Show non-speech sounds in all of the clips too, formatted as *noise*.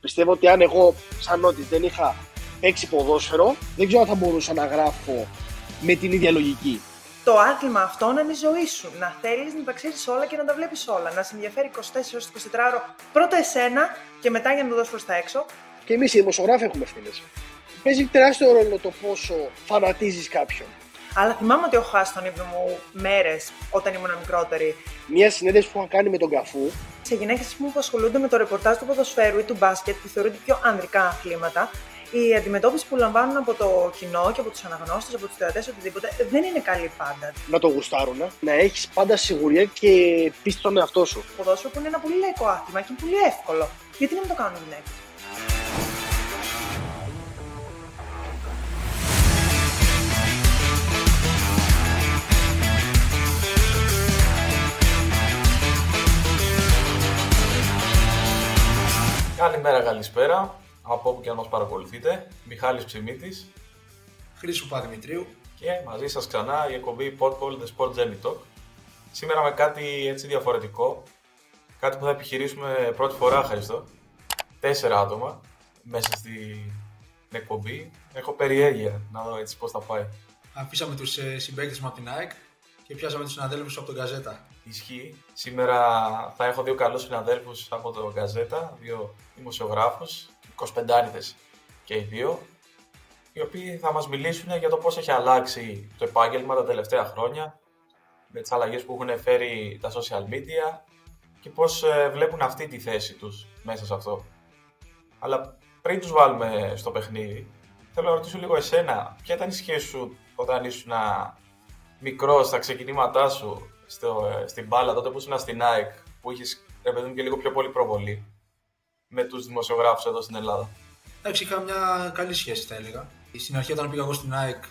Πιστεύω ότι αν εγώ, σαν ότι δεν είχα παίξει ποδόσφαιρο, δεν ξέρω αν θα μπορούσα να γράφω με την ίδια λογική. Το άθλημα αυτό να είναι η ζωή σου. Να θέλεις να τα ξέρεις όλα και να τα βλέπεις όλα. Να σε ενδιαφέρει 24 ώρες 24 ώρο πρώτα εσένα και μετά για να το δώσεις προς τα έξω. Και εμείς οι δημοσιογράφοι έχουμε ευθύνες. Παίζει τεράστιο ρόλο το πόσο φανατίζεις κάποιον. Αλλά θυμάμαι ότι έχω χάσει τον ύπνο μου μέρες όταν ήμουν μικρότερη. Μια συνέντευξη που είχα κάνει με τον Καφού. Σε γυναίκες που ασχολούνται με το ρεπορτάζ του ποδοσφαίρου ή του μπάσκετ, που θεωρούνται πιο ανδρικά αθλήματα, η αντιμετώπιση που λαμβάνουν από το κοινό και από τους αναγνώστες, από τους θεατές, οτιδήποτε, δεν είναι καλή πάντα. Να το γουστάρουν, να έχεις πάντα σιγουριά και πίστη στον εαυτό σου. Το ποδόσφαιρο που είναι ένα πολύ λαϊκό άθλημα και είναι πολύ εύκολο. Γιατί να μην το κάνουν οι γυναίκες; Καλημέρα, καλησπέρα. Από όπου και αν μας παρακολουθείτε. Μιχάλης Ψημίτης. Χρήσου Παδημητρίου. Και μαζί σας ξανά η εκπομπή Podcast The Sport Journey Talk. Σήμερα με κάτι έτσι διαφορετικό. Κάτι που θα επιχειρήσουμε πρώτη φορά, Χριστό. Τέσσερα άτομα μέσα στην εκπομπή. Έχω περιέργεια να δω έτσι πώς θα πάει. Αφήσαμε τους ε, συμπαίκτες μου από την ΑΕΚ και πιάσαμε τους συναδέλφους από τον Γαζέτα. Ισχύει. Σήμερα θα έχω δύο καλούς συναδέλφους από το Γαζέτα, δύο δημοσιογράφους, 25 και οι δύο, οι οποίοι θα μας μιλήσουν για το πώς έχει αλλάξει το επάγγελμα τα τελευταία χρόνια, με τις αλλαγές που έχουν φέρει τα social media και πώς ε, βλέπουν αυτή τη θέση τους μέσα σε αυτό. Αλλά πριν τους βάλουμε στο παιχνίδι, θέλω να ρωτήσω λίγο εσένα, ποια ήταν η σχέση σου όταν ήσουν μικρός στα ξεκινήματά σου στο, ε, στην μπάλα, τότε που ήσουν στην ΑΕΚ, που είχες ρε και λίγο πιο πολύ προβολή με τους δημοσιογράφους εδώ στην Ελλάδα. Εντάξει, είχα μια καλή σχέση, θα έλεγα. Στην αρχή, όταν πήγα εγώ στην ΑΕΚ,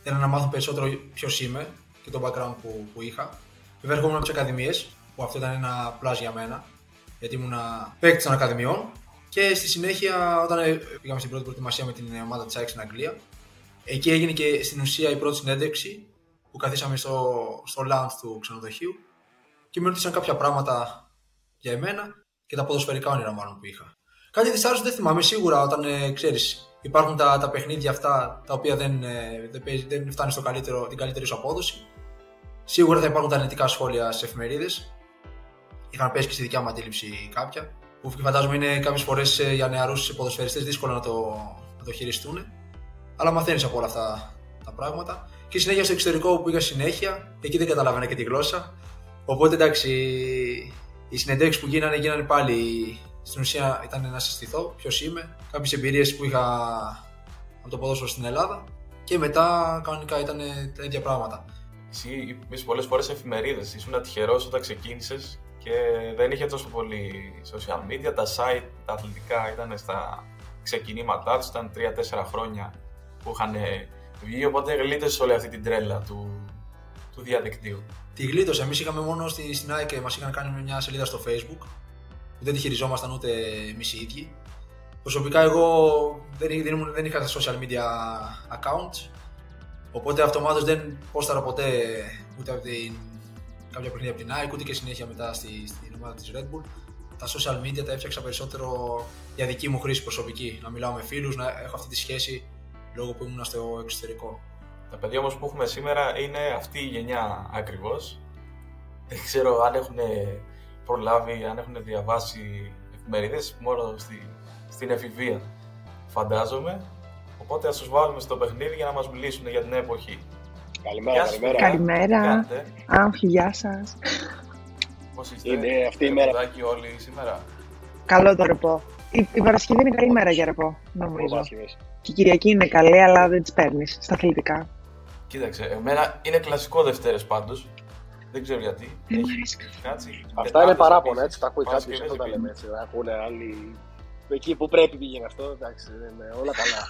ήθελα να μάθω περισσότερο ποιος είμαι και το background που, που είχα. Βέβαια, έρχομαι από τις ακαδημίες, που αυτό ήταν ένα plus για μένα, γιατί ήμουν παίκτης των ακαδημιών. Και στη συνέχεια, όταν ε, πήγαμε στην πρώτη προετοιμασία με την ομάδα της ΑΕΚ στην Αγγλία, εκεί έγινε και στην ουσία η πρώτη συνέντευξη που καθίσαμε στο, στο lounge του ξενοδοχείου και με ρωτήσαν κάποια πράγματα για εμένα και τα ποδοσφαιρικά όνειρα μάλλον που είχα. Κάτι δυσάρεστο δεν θυμάμαι σίγουρα όταν ε, ξέρεις υπάρχουν τα, τα παιχνίδια αυτά τα οποία δεν, ε, δεν, δεν φτάνει στο καλύτερο, την καλύτερη σου απόδοση. Σίγουρα θα υπάρχουν τα αρνητικά σχόλια στις εφημερίδες. Είχαν πέσει και στη δικιά μου αντίληψη κάποια. Που φαντάζομαι είναι κάποιες φορές ε, για νεαρούς ποδοσφαιριστές δύσκολο να το, να το χειριστούν. Αλλά μαθαίνεις από όλα αυτά τα πράγματα. Και συνέχεια στο εξωτερικό που πήγα συνέχεια, εκεί δεν καταλάβαινα και τη γλώσσα. Οπότε εντάξει, οι συνεντεύξεις που γίνανε, γίνανε πάλι. Στην ουσία ήταν να συστηθώ ποιος είμαι, κάποιες εμπειρίες που είχα από το ποδόσφαιρο στην Ελλάδα και μετά κανονικά ήταν τα ίδια πράγματα. Εσύ είπες πολλές φορές εφημερίδες. Ήσουν τυχερό όταν ξεκίνησες και δεν είχε τόσο πολύ social media. Τα site, τα αθλητικά ήταν στα ξεκινήματά τους, ήταν 3-4 χρόνια που είχαν βγει, οπότε γλίτωσε όλη αυτή την τρέλα του, του διαδικτύου. Τη γλίτωσε. Εμείς είχαμε μόνο στη, στην ΑΕΚ μας είχαν κάνει μια σελίδα στο Facebook που δεν τη χειριζόμασταν ούτε εμείς οι ίδιοι. Προσωπικά εγώ δεν, δεν, δεν είχα social media accounts οπότε αυτομάτως δεν πόσταρα ποτέ ούτε από την, κάποια παιχνίδια από την ΑΕΚ ούτε και συνέχεια μετά στη, στην ομάδα της Red Bull. Τα social media τα έφτιαξα περισσότερο για δική μου χρήση προσωπική. Να μιλάω με φίλους, να έχω αυτή τη σχέση λόγω που ήμουν στο εξωτερικό. Τα παιδιά όμως που έχουμε σήμερα είναι αυτή η γενιά ακριβώς. Δεν ξέρω αν έχουν προλάβει, αν έχουν διαβάσει εφημερίδες μόνο στη, στην εφηβεία, φαντάζομαι. Οπότε ας τους βάλουμε στο παιχνίδι για να μας μιλήσουν για την εποχή. Καλημέρα, καλημέρα. Καλημέρα. Άμφι, γεια σας. Πώς είστε, Είναι αυτή η μέρα. όλοι σήμερα. Καλό το ρεπό. Η, η Παρασκευή είναι καλή μέρα για ρεπό, νομίζω. Και η Κυριακή είναι καλή, αλλά δεν τις παίρνεις στα αθλητικά. Κοίταξε, εμένα είναι κλασικό Δευτέρες πάντως. Δεν ξέρω γιατί. Δεν μου αρέσει. Αυτά είναι παράπονα, έτσι. Τα ακούει κάποιος, αυτό τα λέμε έτσι. Ακούνε άλλοι. Εκεί που πρέπει πήγαινε αυτό, εντάξει, είναι όλα καλά.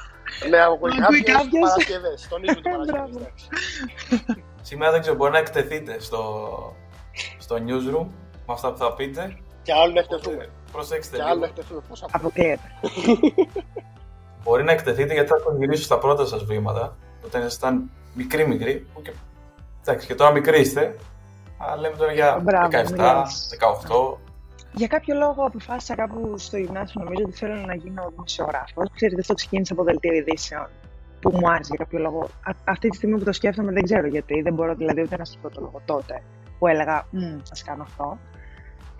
Ναι, ακούει κάποιος. Παρασκευές. Τονίζουν τι Παρασκευέ. Σήμερα δεν ξέρω, μπορεί να εκτεθείτε στο, στο newsroom με αυτά που θα πείτε. Και άλλο να εκτεθούμε. Προσέξτε Και άλλο να εκτεθούμε. Πώς Αποκλείεται. *laughs* Μπορεί να εκτεθείτε γιατί θα τον γυρίσω στα πρώτα σας βήματα. Όταν ήσασταν μικροί μικροί. Και, εντάξει, και τώρα μικροί είστε. Αλλά λέμε τώρα για Μπράβο, 17, μιλάς. 18. Για κάποιο λόγο αποφάσισα κάπου στο γυμνάσιο νομίζω ότι θέλω να γίνω δημοσιογράφος. Ξέρετε, αυτό ξεκίνησε από δελτίο ειδήσεων που μου άρεσε για κάποιο λόγο. Α, αυτή τη στιγμή που το σκέφτομαι δεν ξέρω γιατί, δεν μπορώ δηλαδή ούτε να σκεφτώ το λόγο τότε που έλεγα θα κάνω αυτό.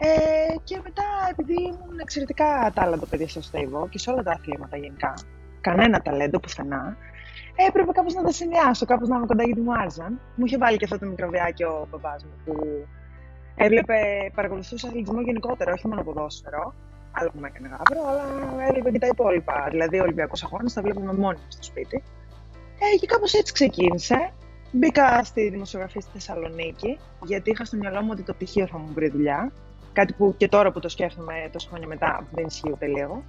Ε, και μετά, επειδή ήμουν εξαιρετικά τάλαντο παιδί στο στέιβο και σε όλα τα αθλήματα γενικά, κανένα ταλέντο πουθενά, έπρεπε κάπως να τα συνδυάσω, κάπως να είμαι κοντά γιατί μου άρεσαν. Μου είχε βάλει και αυτό το μικροβιάκι ο παπάς μου που έβλεπε, παρακολουθούσε αθλητισμό γενικότερα, όχι μόνο ποδόσφαιρο. Άλλο που με έκανε γάβρο, αλλά έβλεπε και τα υπόλοιπα. Δηλαδή, ο Ολυμπιακός Αγώνας τα βλέπουμε μόνοι στο σπίτι. Ε, και κάπως έτσι ξεκίνησε. Μπήκα στη δημοσιογραφία στη Θεσσαλονίκη, γιατί είχα στο μυαλό μου ότι το πτυχίο θα μου βρει δουλειά. Κάτι που και τώρα που το σκέφτομαι τόσα χρόνια μετά δεν ισχύει ούτε λίγο.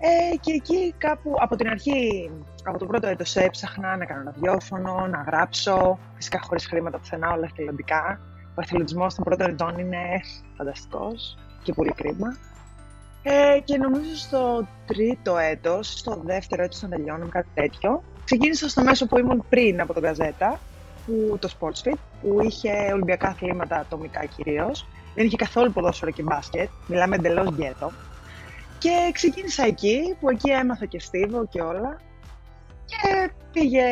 Ε, και εκεί κάπου από την αρχή, από το πρώτο έτος έψαχνα να κάνω ραδιόφωνο, να γράψω, φυσικά χωρίς χρήματα πουθενά, όλα εθελοντικά. Ο εθελοντισμός των πρώτων ετών είναι φανταστικός και πολύ κρίμα. Ε, και νομίζω στο τρίτο έτος, στο δεύτερο έτος να τελειώνω κάτι τέτοιο, ξεκίνησα στο μέσο που ήμουν πριν από τον Καζέτα, που, το Sportsfit, που είχε Ολυμπιακά αθλήματα ατομικά κυρίως. Δεν είχε καθόλου ποδόσφαιρο και μπάσκετ. Μιλάμε εντελώς γκέτο. Και ξεκίνησα εκεί, που εκεί έμαθα και στίβο και όλα. Και πήγε,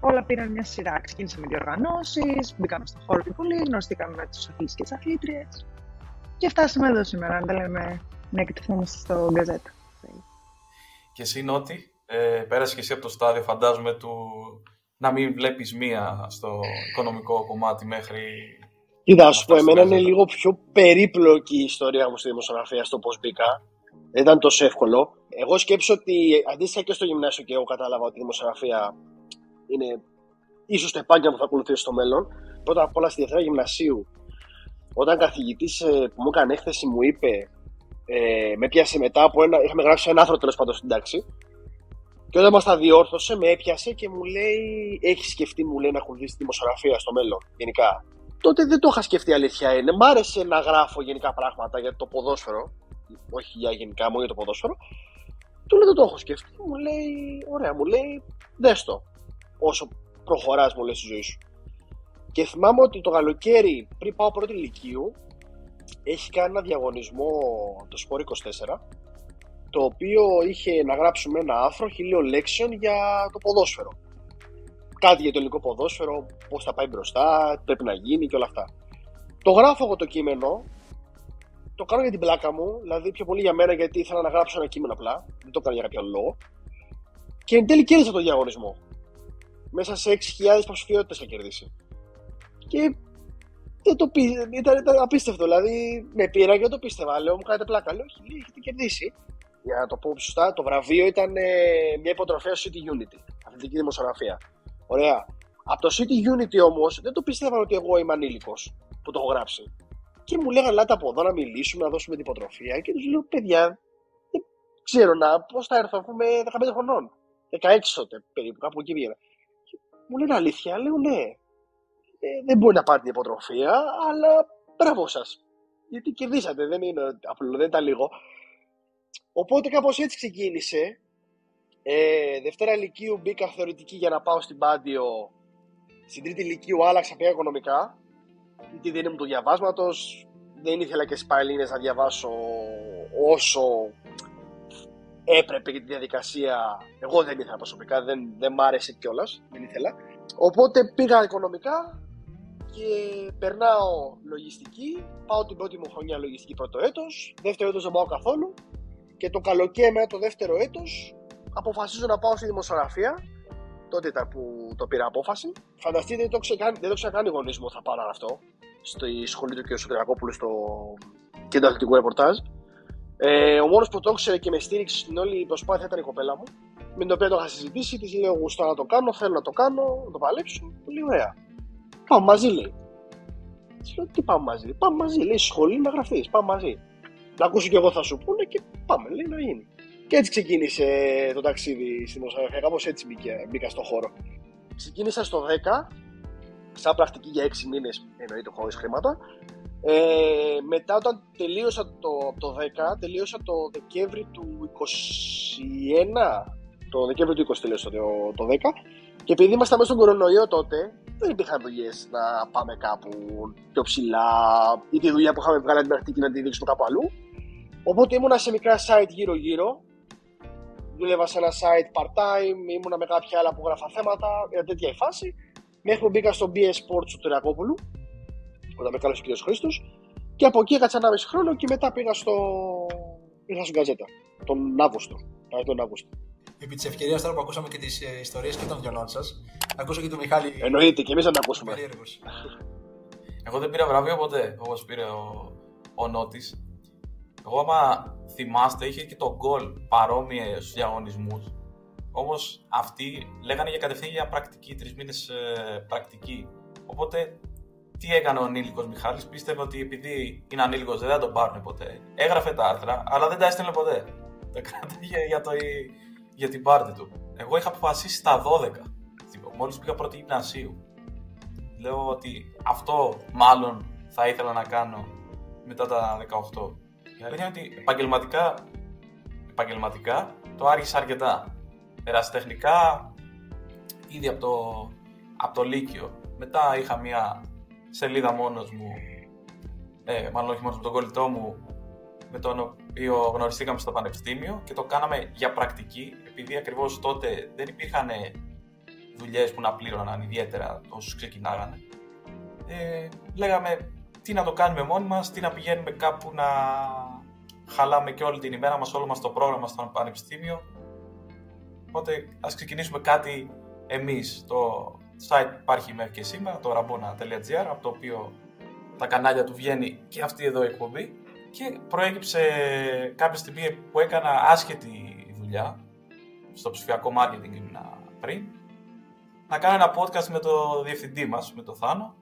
όλα πήραν μια σειρά. Ξεκίνησα με διοργανώσεις, μπήκαμε στον χώρο του πολύ, γνωριστήκαμε με τους αθλητές και τις αθλήτριες. Και φτάσαμε εδώ σήμερα, αν τα λέμε να εκτεθούμε στο γκαζέτα. Και εσύ, Νότι, ε, πέρασες και εσύ από το στάδιο, φαντάζομαι, του να μην βλέπεις μία στο οικονομικό κομμάτι μέχρι... Κοίτα, σου πω, εμένα είναι λίγο πιο περίπλοκη η ιστορία μου στη δημοσιογραφία, στο πώς μπήκα. Δεν ήταν τόσο εύκολο. Εγώ σκέψω ότι αντίστοιχα και στο γυμνάσιο και εγώ κατάλαβα ότι η δημοσιογραφία είναι ίσως το επάγγελμα που θα ακολουθήσει στο μέλλον. Πρώτα απ' όλα στη Δευτέρα Γυμνασίου, όταν καθηγητής ε, που μου έκανε έκθεση μου είπε, ε, με πιάσε μετά από ένα. Είχαμε γράψει ένα άνθρωπο τέλος πάντων στην τάξη και όταν μας τα διόρθωσε, με έπιασε και μου λέει: Έχεις σκεφτεί, μου λέει, να ακολουθήσεις τη δημοσιογραφία στο μέλλον, γενικά. Τότε δεν το είχα σκεφτεί, αλήθεια είναι. Μ' άρεσε να γράφω γενικά πράγματα για το ποδόσφαιρο. Όχι για γενικά, μόνο για το ποδόσφαιρο. Του λέω: Δεν το έχω σκεφτεί. Μου λέει: Ωραία, μου λέει: Δες το. Όσο προχωράς, μου λέει στη ζωή σου. Και θυμάμαι ότι το καλοκαίρι, πριν πάω πρώτη ηλικίου, έχει κάνει ένα διαγωνισμό το Σπορ 24 το οποίο είχε να γράψουμε ένα άφρο χιλίων λέξεων για το ποδόσφαιρο. Κάτι για το ελληνικό ποδόσφαιρο, πώς θα πάει μπροστά, τι πρέπει να γίνει και όλα αυτά. Το γράφω εγώ το κείμενο, το κάνω για την πλάκα μου, δηλαδή πιο πολύ για μένα γιατί ήθελα να γράψω ένα κείμενο απλά, δεν το έκανα για κάποιο λόγο. Και εν τέλει κέρδισα τον διαγωνισμό. Μέσα σε 6.000 υποψηφιότητες θα κερδίσει. Και δεν το πεί, ήταν, ήταν απίστευτο. Δηλαδή με πήρα και δεν το πίστευα. Λέω μου κάνετε πλάκα. Λέω, όχι, έχετε κερδίσει για να το πω σωστά, το βραβείο ήταν ε, μια υποτροφία στο City Unity, αθλητική δημοσιογραφία. Ωραία. Από το City Unity όμως δεν το πίστευαν ότι εγώ είμαι ανήλικος που το έχω γράψει. Και μου λέγανε, Λάτε από εδώ να μιλήσουμε, να δώσουμε την υποτροφία. Και τους λέω, Παιδιά, δεν ξέρω να, πώς θα έρθω, αφού είμαι 15 χρονών. 16 τότε περίπου, κάπου εκεί βγαίνα. Μου λένε αλήθεια, λέω ναι. Ε, δεν μπορεί να πάρει την υποτροφία, αλλά μπράβο σας. Γιατί κερδίσατε, δεν είναι απλό, δεν ήταν λίγο. Οπότε κάπως έτσι ξεκίνησε. Ε, Δευτέρα Λυκείου μπήκα θεωρητική για να πάω στην Πάντιο. Στην Τρίτη Λυκείου άλλαξα πια οικονομικά. Γιατί δεν ήμουν του διαβάσματος. Δεν ήθελα και στι Παραλίνε να διαβάσω όσο έπρεπε για τη διαδικασία. Εγώ δεν ήθελα προσωπικά, δεν, δεν μ' άρεσε κιόλας. Δεν ήθελα. Οπότε πήγα οικονομικά και περνάω λογιστική. Πάω την πρώτη μου χρονιά λογιστική πρώτο έτος. Δεύτερο έτος δεν πάω καθόλου και το καλοκαίρι μετά το δεύτερο έτος αποφασίζω να πάω στη δημοσιογραφία τότε ήταν που το πήρα απόφαση. Φανταστείτε, δεν το, ξεκάνει, δεν το ξανακάνει γονισμό θα πάρω αυτό στη σχολή του κ. Σωτηρακόπουλου στο κέντρο αθλητικού ρεπορτάζ. Ε, ο μόνος που το ήξερε και με στήριξε στην όλη προσπάθεια ήταν η κοπέλα μου. Με την οποία το είχα συζητήσει, της λέω: Γουστά να το κάνω, θέλω να το κάνω, να το παλέψω. Πολύ ωραία. Πάμε μαζί, λέει. Της λέω: Τι πάμε μαζί, πάμε μαζί, λέει σχολή να γραφείς, πάμε μαζί να ακούσω κι εγώ θα σου πούνε και πάμε, λέει να γίνει. Και έτσι ξεκίνησε το ταξίδι στην δημοσιογραφία, κάπως έτσι μπήκα, μπήκα στο χώρο. Ξεκίνησα στο 10, σαν πρακτική για 6 μήνες, εννοείται χωρίς χρήματα. Ε, μετά όταν τελείωσα το, το 10, τελείωσα το Δεκέμβρη του 21, το Δεκέμβρη του 20 τελείωσα το, το 10, και επειδή ήμασταν μέσα στον κορονοϊό τότε, δεν υπήρχαν δουλειές να πάμε κάπου πιο ψηλά ή τη δουλειά που είχαμε βγάλει την πρακτική να τη δείξουμε κάπου αλλού. Οπότε ήμουνα σε μικρά site γύρω-γύρω. Δούλευα σε ένα site part-time, ήμουνα με κάποια άλλα που γράφα θέματα, μια τέτοια η φάση. Μέχρι που μπήκα στο BS Sports του Τερακόπουλου, όταν με κάλεσε ο κ. Χρήστος. Και από εκεί έκατσα ένα μισή χρόνο και μετά πήγα στο. Ήρθα στην Καζέτα. Τον Αύγουστο. Τον Αύγουστο. Επί της ευκαιρίας τώρα που ακούσαμε και τις ε, ιστορίες και των δυο σας, ακούσα και του Μιχάλη. Εννοείται και εμείς να τα ακούσουμε. Εγώ δεν πήρα βραβείο ποτέ, όπως πήρε ο, ο Νότης. Εγώ, άμα θυμάστε, είχε και το γκολ παρόμοιες στου διαγωνισμούς. Όμως αυτοί λέγανε για κατευθείαν για πρακτική, τρεις μήνες ε, πρακτική. Οπότε τι έκανε ο ανήλικος Μιχάλης, πίστευε ότι επειδή είναι ανήλικος δεν θα τον πάρουν ποτέ. Έγραφε τα άρθρα, αλλά δεν τα έστελνε ποτέ. Τα κράτηγε για, το, για την πάρτη του. Εγώ είχα αποφασίσει στα 12, μόλις πήγα πρώτη γυμνασίου. Λέω ότι αυτό μάλλον θα ήθελα να κάνω μετά τα 18. Η αλήθεια είναι ότι επαγγελματικά, επαγγελματικά το άργησα αρκετά. Ερασιτεχνικά ήδη από το, από το Λύκειο. Μετά είχα μια σελίδα μόνος μου, ε, μάλλον όχι μόνος με τον κολλητό μου, με τον οποίο γνωριστήκαμε στο πανεπιστήμιο και το κάναμε για πρακτική, επειδή ακριβώς τότε δεν υπήρχαν δουλειές που να πλήρωναν ιδιαίτερα όσους ξεκινάγανε. Ε, λέγαμε τι να το κάνουμε μόνοι μας, τι να πηγαίνουμε κάπου να χαλάμε και όλη την ημέρα μας, όλο μας το πρόγραμμα στο πανεπιστήμιο. Οπότε ας ξεκινήσουμε κάτι εμείς. Το site υπάρχει μέχρι και σήμερα, το rabona.gr, από το οποίο τα κανάλια του βγαίνει και αυτή εδώ η εκπομπή. Και προέκυψε κάποια στιγμή που έκανα άσχετη δουλειά, στο ψηφιακό marketing ήμουν πριν, να κάνω ένα podcast με το διευθυντή μας, με το Θάνο, ο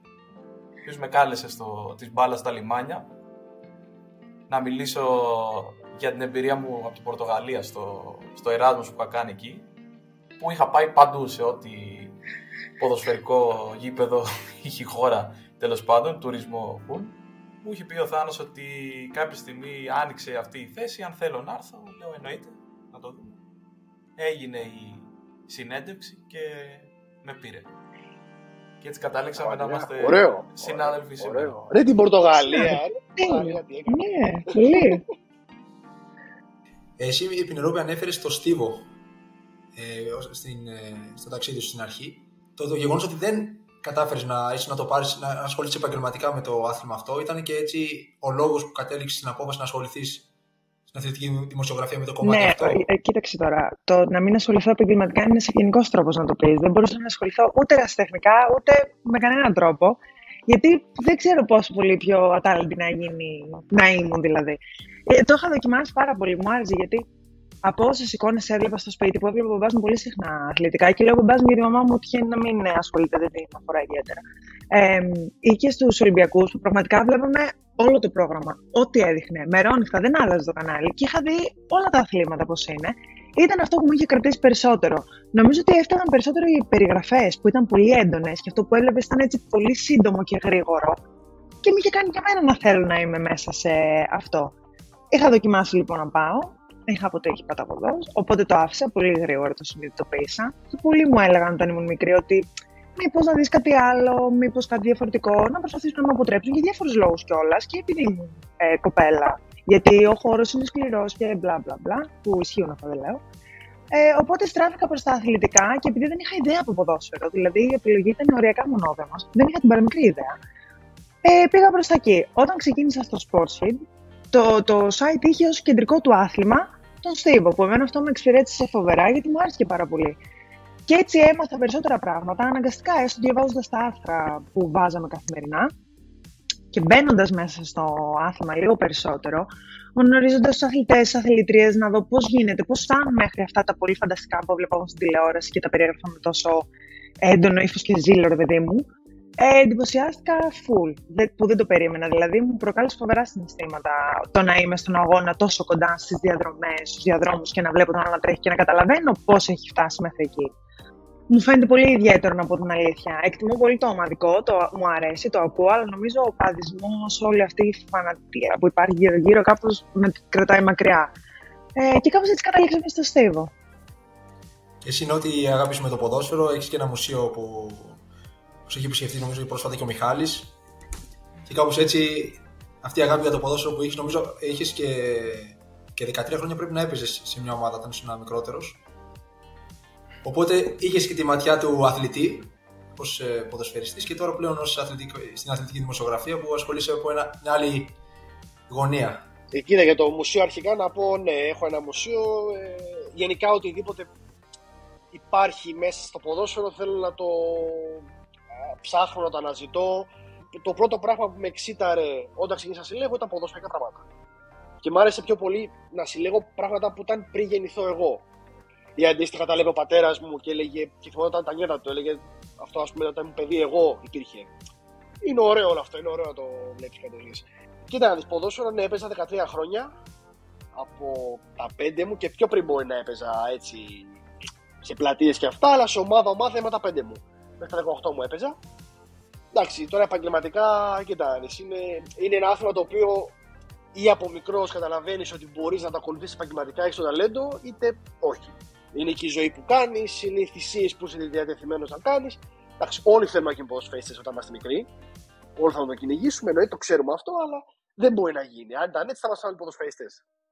οποίος με κάλεσε στο, της μπάλα στα λιμάνια, να μιλήσω για την εμπειρία μου από την Πορτογαλία στο, στο Εράσμος που είχα κάνει εκεί, που είχα πάει παντού σε ό,τι ποδοσφαιρικό γήπεδο *laughs* είχε χώρα τέλος πάντων, τουρισμό full. Μου είχε πει ο Θάνος ότι κάποια στιγμή άνοιξε αυτή η θέση, αν θέλω να έρθω, λέω εννοείται, να το δούμε. Έγινε η συνέντευξη και με πήρε. Και έτσι κατάληξαμε να είμαστε ωραίο, συνάδελφοι σήμερα. Ρε την Πορτογαλία, ρε. Ναι, πολύ. Εσύ, Πινερόπη, ανέφερες στο Στίβο ε, στην, ε, στο ταξίδι σου στην αρχή το, το γεγονός ότι δεν κατάφερες να, να το πάρεις, να ασχοληθείς επαγγελματικά με το άθλημα αυτό, ήταν και έτσι ο λόγος που κατέληξες στην απόφαση να ασχοληθείς στην αθλητική δημοσιογραφία με το κομμάτι ναι, αυτό. Ναι, κοίταξε τώρα. Το να μην ασχοληθώ επαγγελματικά είναι ένας γενικός τρόπος να το πεις. Δεν μπορούσα να ασχοληθώ ούτε ερασιτεχνικά, ούτε με κανέναν τρόπο. Γιατί δεν ξέρω πόσο πολύ πιο ατάλληλη να γίνει, να ήμουν δηλαδή. Ε, το είχα δοκιμάσει πάρα πολύ, μου άρεσε γιατί από όσε εικόνες έβλεπα στο σπίτι που έβλεπα μπαμπάς μου πολύ συχνά αθλητικά και λέω μπαμπάς μου γιατί η μαμά μου τυχαίνει να μην ασχολείται, δεν την αφορά ιδιαίτερα. Ε, ή και στους Ολυμπιακούς που πραγματικά βλέπαμε όλο το πρόγραμμα, ό,τι έδειχνε. Μερόνυχτα δεν άλλαζε το κανάλι και είχα δει όλα τα αθλήματα πώς είναι. Ήταν αυτό που μου είχε κρατήσει περισσότερο. Νομίζω ότι έφταναν περισσότερο οι περιγραφές που ήταν πολύ έντονες και αυτό που έβλεπες ήταν έτσι πολύ σύντομο και γρήγορο. Και με είχε κάνει και εμένα να θέλω να είμαι μέσα σε αυτό. Είχα δοκιμάσει λοιπόν να πάω είχα αποτύχει παταγωγό, οπότε το άφησα πολύ γρήγορα, το συνειδητοποίησα. Και πολλοί μου έλεγαν όταν ήμουν μικρή ότι μήπως να δεις κάτι άλλο, μήπως κάτι διαφορετικό, να προσπαθήσουν να με αποτρέψουν για διάφορους λόγους κιόλας και επειδή ήμουν ε, κοπέλα. Γιατί ο χώρος είναι σκληρός και μπλα μπλα μπλα, που ισχύουν αυτά δεν λέω. Ε, οπότε στράφηκα προς τα αθλητικά και επειδή δεν είχα ιδέα από ποδόσφαιρο, δηλαδή η επιλογή ήταν οριακά μονόδεμα, δεν είχα την παραμικρή ιδέα. Ε, πήγα προς τα εκεί. Όταν ξεκίνησα στο Sportsfeed, το, το site είχε ως κεντρικό του άθλημα τον Στίβο, που εμένα αυτό με εξυπηρέτησε φοβερά γιατί μου άρεσε και πάρα πολύ. Και έτσι έμαθα περισσότερα πράγματα, αναγκαστικά έστω διαβάζοντας τα άρθρα που βάζαμε καθημερινά και μπαίνοντας μέσα στο άθλημα λίγο περισσότερο, γνωρίζοντας τους αθλητές, τις αθλητρίες, να δω πώς γίνεται, πώς φτάνουν μέχρι αυτά τα πολύ φανταστικά που βλέπαμε στην τηλεόραση και τα περιέγραφα με τόσο έντονο ύφος και ζήλο, ρε παιδί μου. Ε, εντυπωσιάστηκα full, που δεν το περίμενα. Δηλαδή, μου προκάλεσε φοβερά συναισθήματα το να είμαι στον αγώνα τόσο κοντά στις διαδρομές, στους διαδρόμους και να βλέπω τον άλλο να τρέχει και να καταλαβαίνω πώς έχει φτάσει μέχρι εκεί. Μου φαίνεται πολύ ιδιαίτερο να πω την αλήθεια. Εκτιμώ πολύ το ομαδικό, το, μου αρέσει, το ακούω, αλλά νομίζω ο παδισμό, όλη αυτή η φανατία που υπάρχει γύρω-γύρω, κάπως με κρατάει μακριά. Ε, και κάπως έτσι καταλήξαμε στο Στίβο. Εσύ είναι ότι αγάπης με το ποδόσφαιρο, έχεις και ένα μουσείο που Όπω έχει επισκεφτεί νομίζω πρόσφατα και ο Μιχάλης. Και κάπως έτσι αυτή η αγάπη για το ποδόσφαιρο που έχεις, νομίζω έχεις και, και 13 χρόνια πρέπει να έπαιζες σε μια ομάδα όταν ήσουν μικρότερος. Οπότε είχες και τη ματιά του αθλητή ως ε, ποδοσφαιριστής και τώρα πλέον ως αθλητική, στην αθλητική δημοσιογραφία που ασχολείσαι από ένα, μια άλλη γωνία. Ε, κοίτα, για το μουσείο αρχικά να πω ναι, έχω ένα μουσείο. Ε, γενικά οτιδήποτε υπάρχει μέσα στο ποδόσφαιρο θέλω να το ψάχνω, να το αναζητώ. Το πρώτο πράγμα που με εξήταρε όταν ξεκίνησα να συλλέγω ήταν ποδοσφαιρικά πράγματα. Και μου άρεσε πιο πολύ να συλλέγω πράγματα που ήταν πριν γεννηθώ εγώ. Ή αντίστοιχα τα λέγω ο πατέρας μου και έλεγε, και θυμόταν τα νιέτα του, έλεγε αυτό ας πούμε όταν ήμουν παιδί εγώ υπήρχε. Είναι ωραίο όλο αυτό, είναι ωραίο να το βλέπει κανείς. Κοίτα να δεις ποδόσφαιρο, ναι, έπαιζα 13 χρόνια από τα 5 μου και πιο πριν μπορεί να έπαιζα έτσι σε πλατείες και αυτά, αλλά σε ομάδα ομάδα είμαι τα 5 μου. Μέχρι τα 18 μου έπαιζα. Εντάξει, τώρα επαγγελματικά, κοίτα, είναι, είναι ένα άθλημα το οποίο ή από μικρός καταλαβαίνεις ότι μπορείς να το ακολουθήσεις επαγγελματικά, έχεις το ταλέντο, είτε όχι. Είναι και η ζωή που κάνεις, είναι οι θυσίες που είσαι διατεθειμένος να κάνεις. Εντάξει, όλοι θέλουμε να γίνουμε ποδοσφαίστε όταν είμαστε μικροί. Όλοι θα το κυνηγήσουμε, εννοείται, το ξέρουμε αυτό, αλλά δεν μπορεί να γίνει. Αν ήταν έτσι, θα μα ποδοσφαίστε.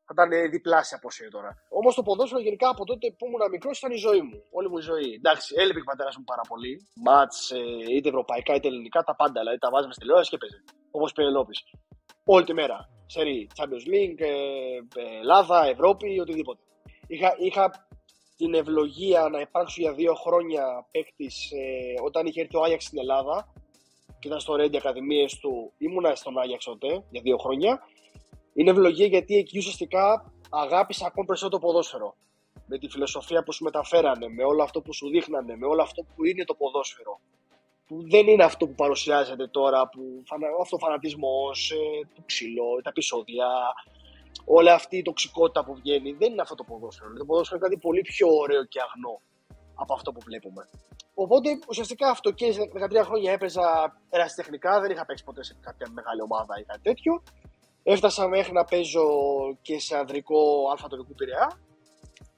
Θα ήταν διπλάσια από όσο είναι τώρα. Όμως το ποδόσφαιρο γενικά από τότε που ήμουν μικρός ήταν η ζωή μου. Όλη μου η ζωή. Εντάξει, έλειπε η πατέρας μου πάρα πολύ. Μάτς, ε, είτε ευρωπαϊκά είτε ελληνικά, τα πάντα. Δηλαδή τα βάζαμε στη τηλεόραση και παίζει. Όπως Πενελόπη. Όλη τη μέρα. Σερή, Champions League, ε, ε, Ελλάδα, Ευρώπη, οτιδήποτε. Είχα, είχα την ευλογία να υπάρξω για δύο χρόνια παίκτης ε, όταν είχε έρθει ο Άγιαξ στην Ελλάδα και ήταν στο Ρέντι Ακαδημίες του. Ήμουνα στον Άγιαξ τότε για δύο χρόνια είναι ευλογία γιατί εκεί ουσιαστικά αγάπησα ακόμη περισσότερο το ποδόσφαιρο. Με τη φιλοσοφία που σου μεταφέρανε, με όλο αυτό που σου δείχνανε, με όλο αυτό που είναι το ποδόσφαιρο. Που δεν είναι αυτό που παρουσιάζεται τώρα, που αυτό ο φανατισμό, ε, το ξύλο, τα επεισόδια, όλη αυτή η τοξικότητα που βγαίνει. Δεν είναι αυτό το ποδόσφαιρο. Το ποδόσφαιρο είναι κάτι πολύ πιο ωραίο και αγνό από αυτό που βλέπουμε. Οπότε ουσιαστικά αυτό και σε 13 χρόνια έπαιζα ερασιτεχνικά, δεν είχα παίξει ποτέ σε κάποια μεγάλη ομάδα ή κάτι τέτοιο. Έφτασα μέχρι να παίζω και σε ανδρικό αλφατορικού πειραιά.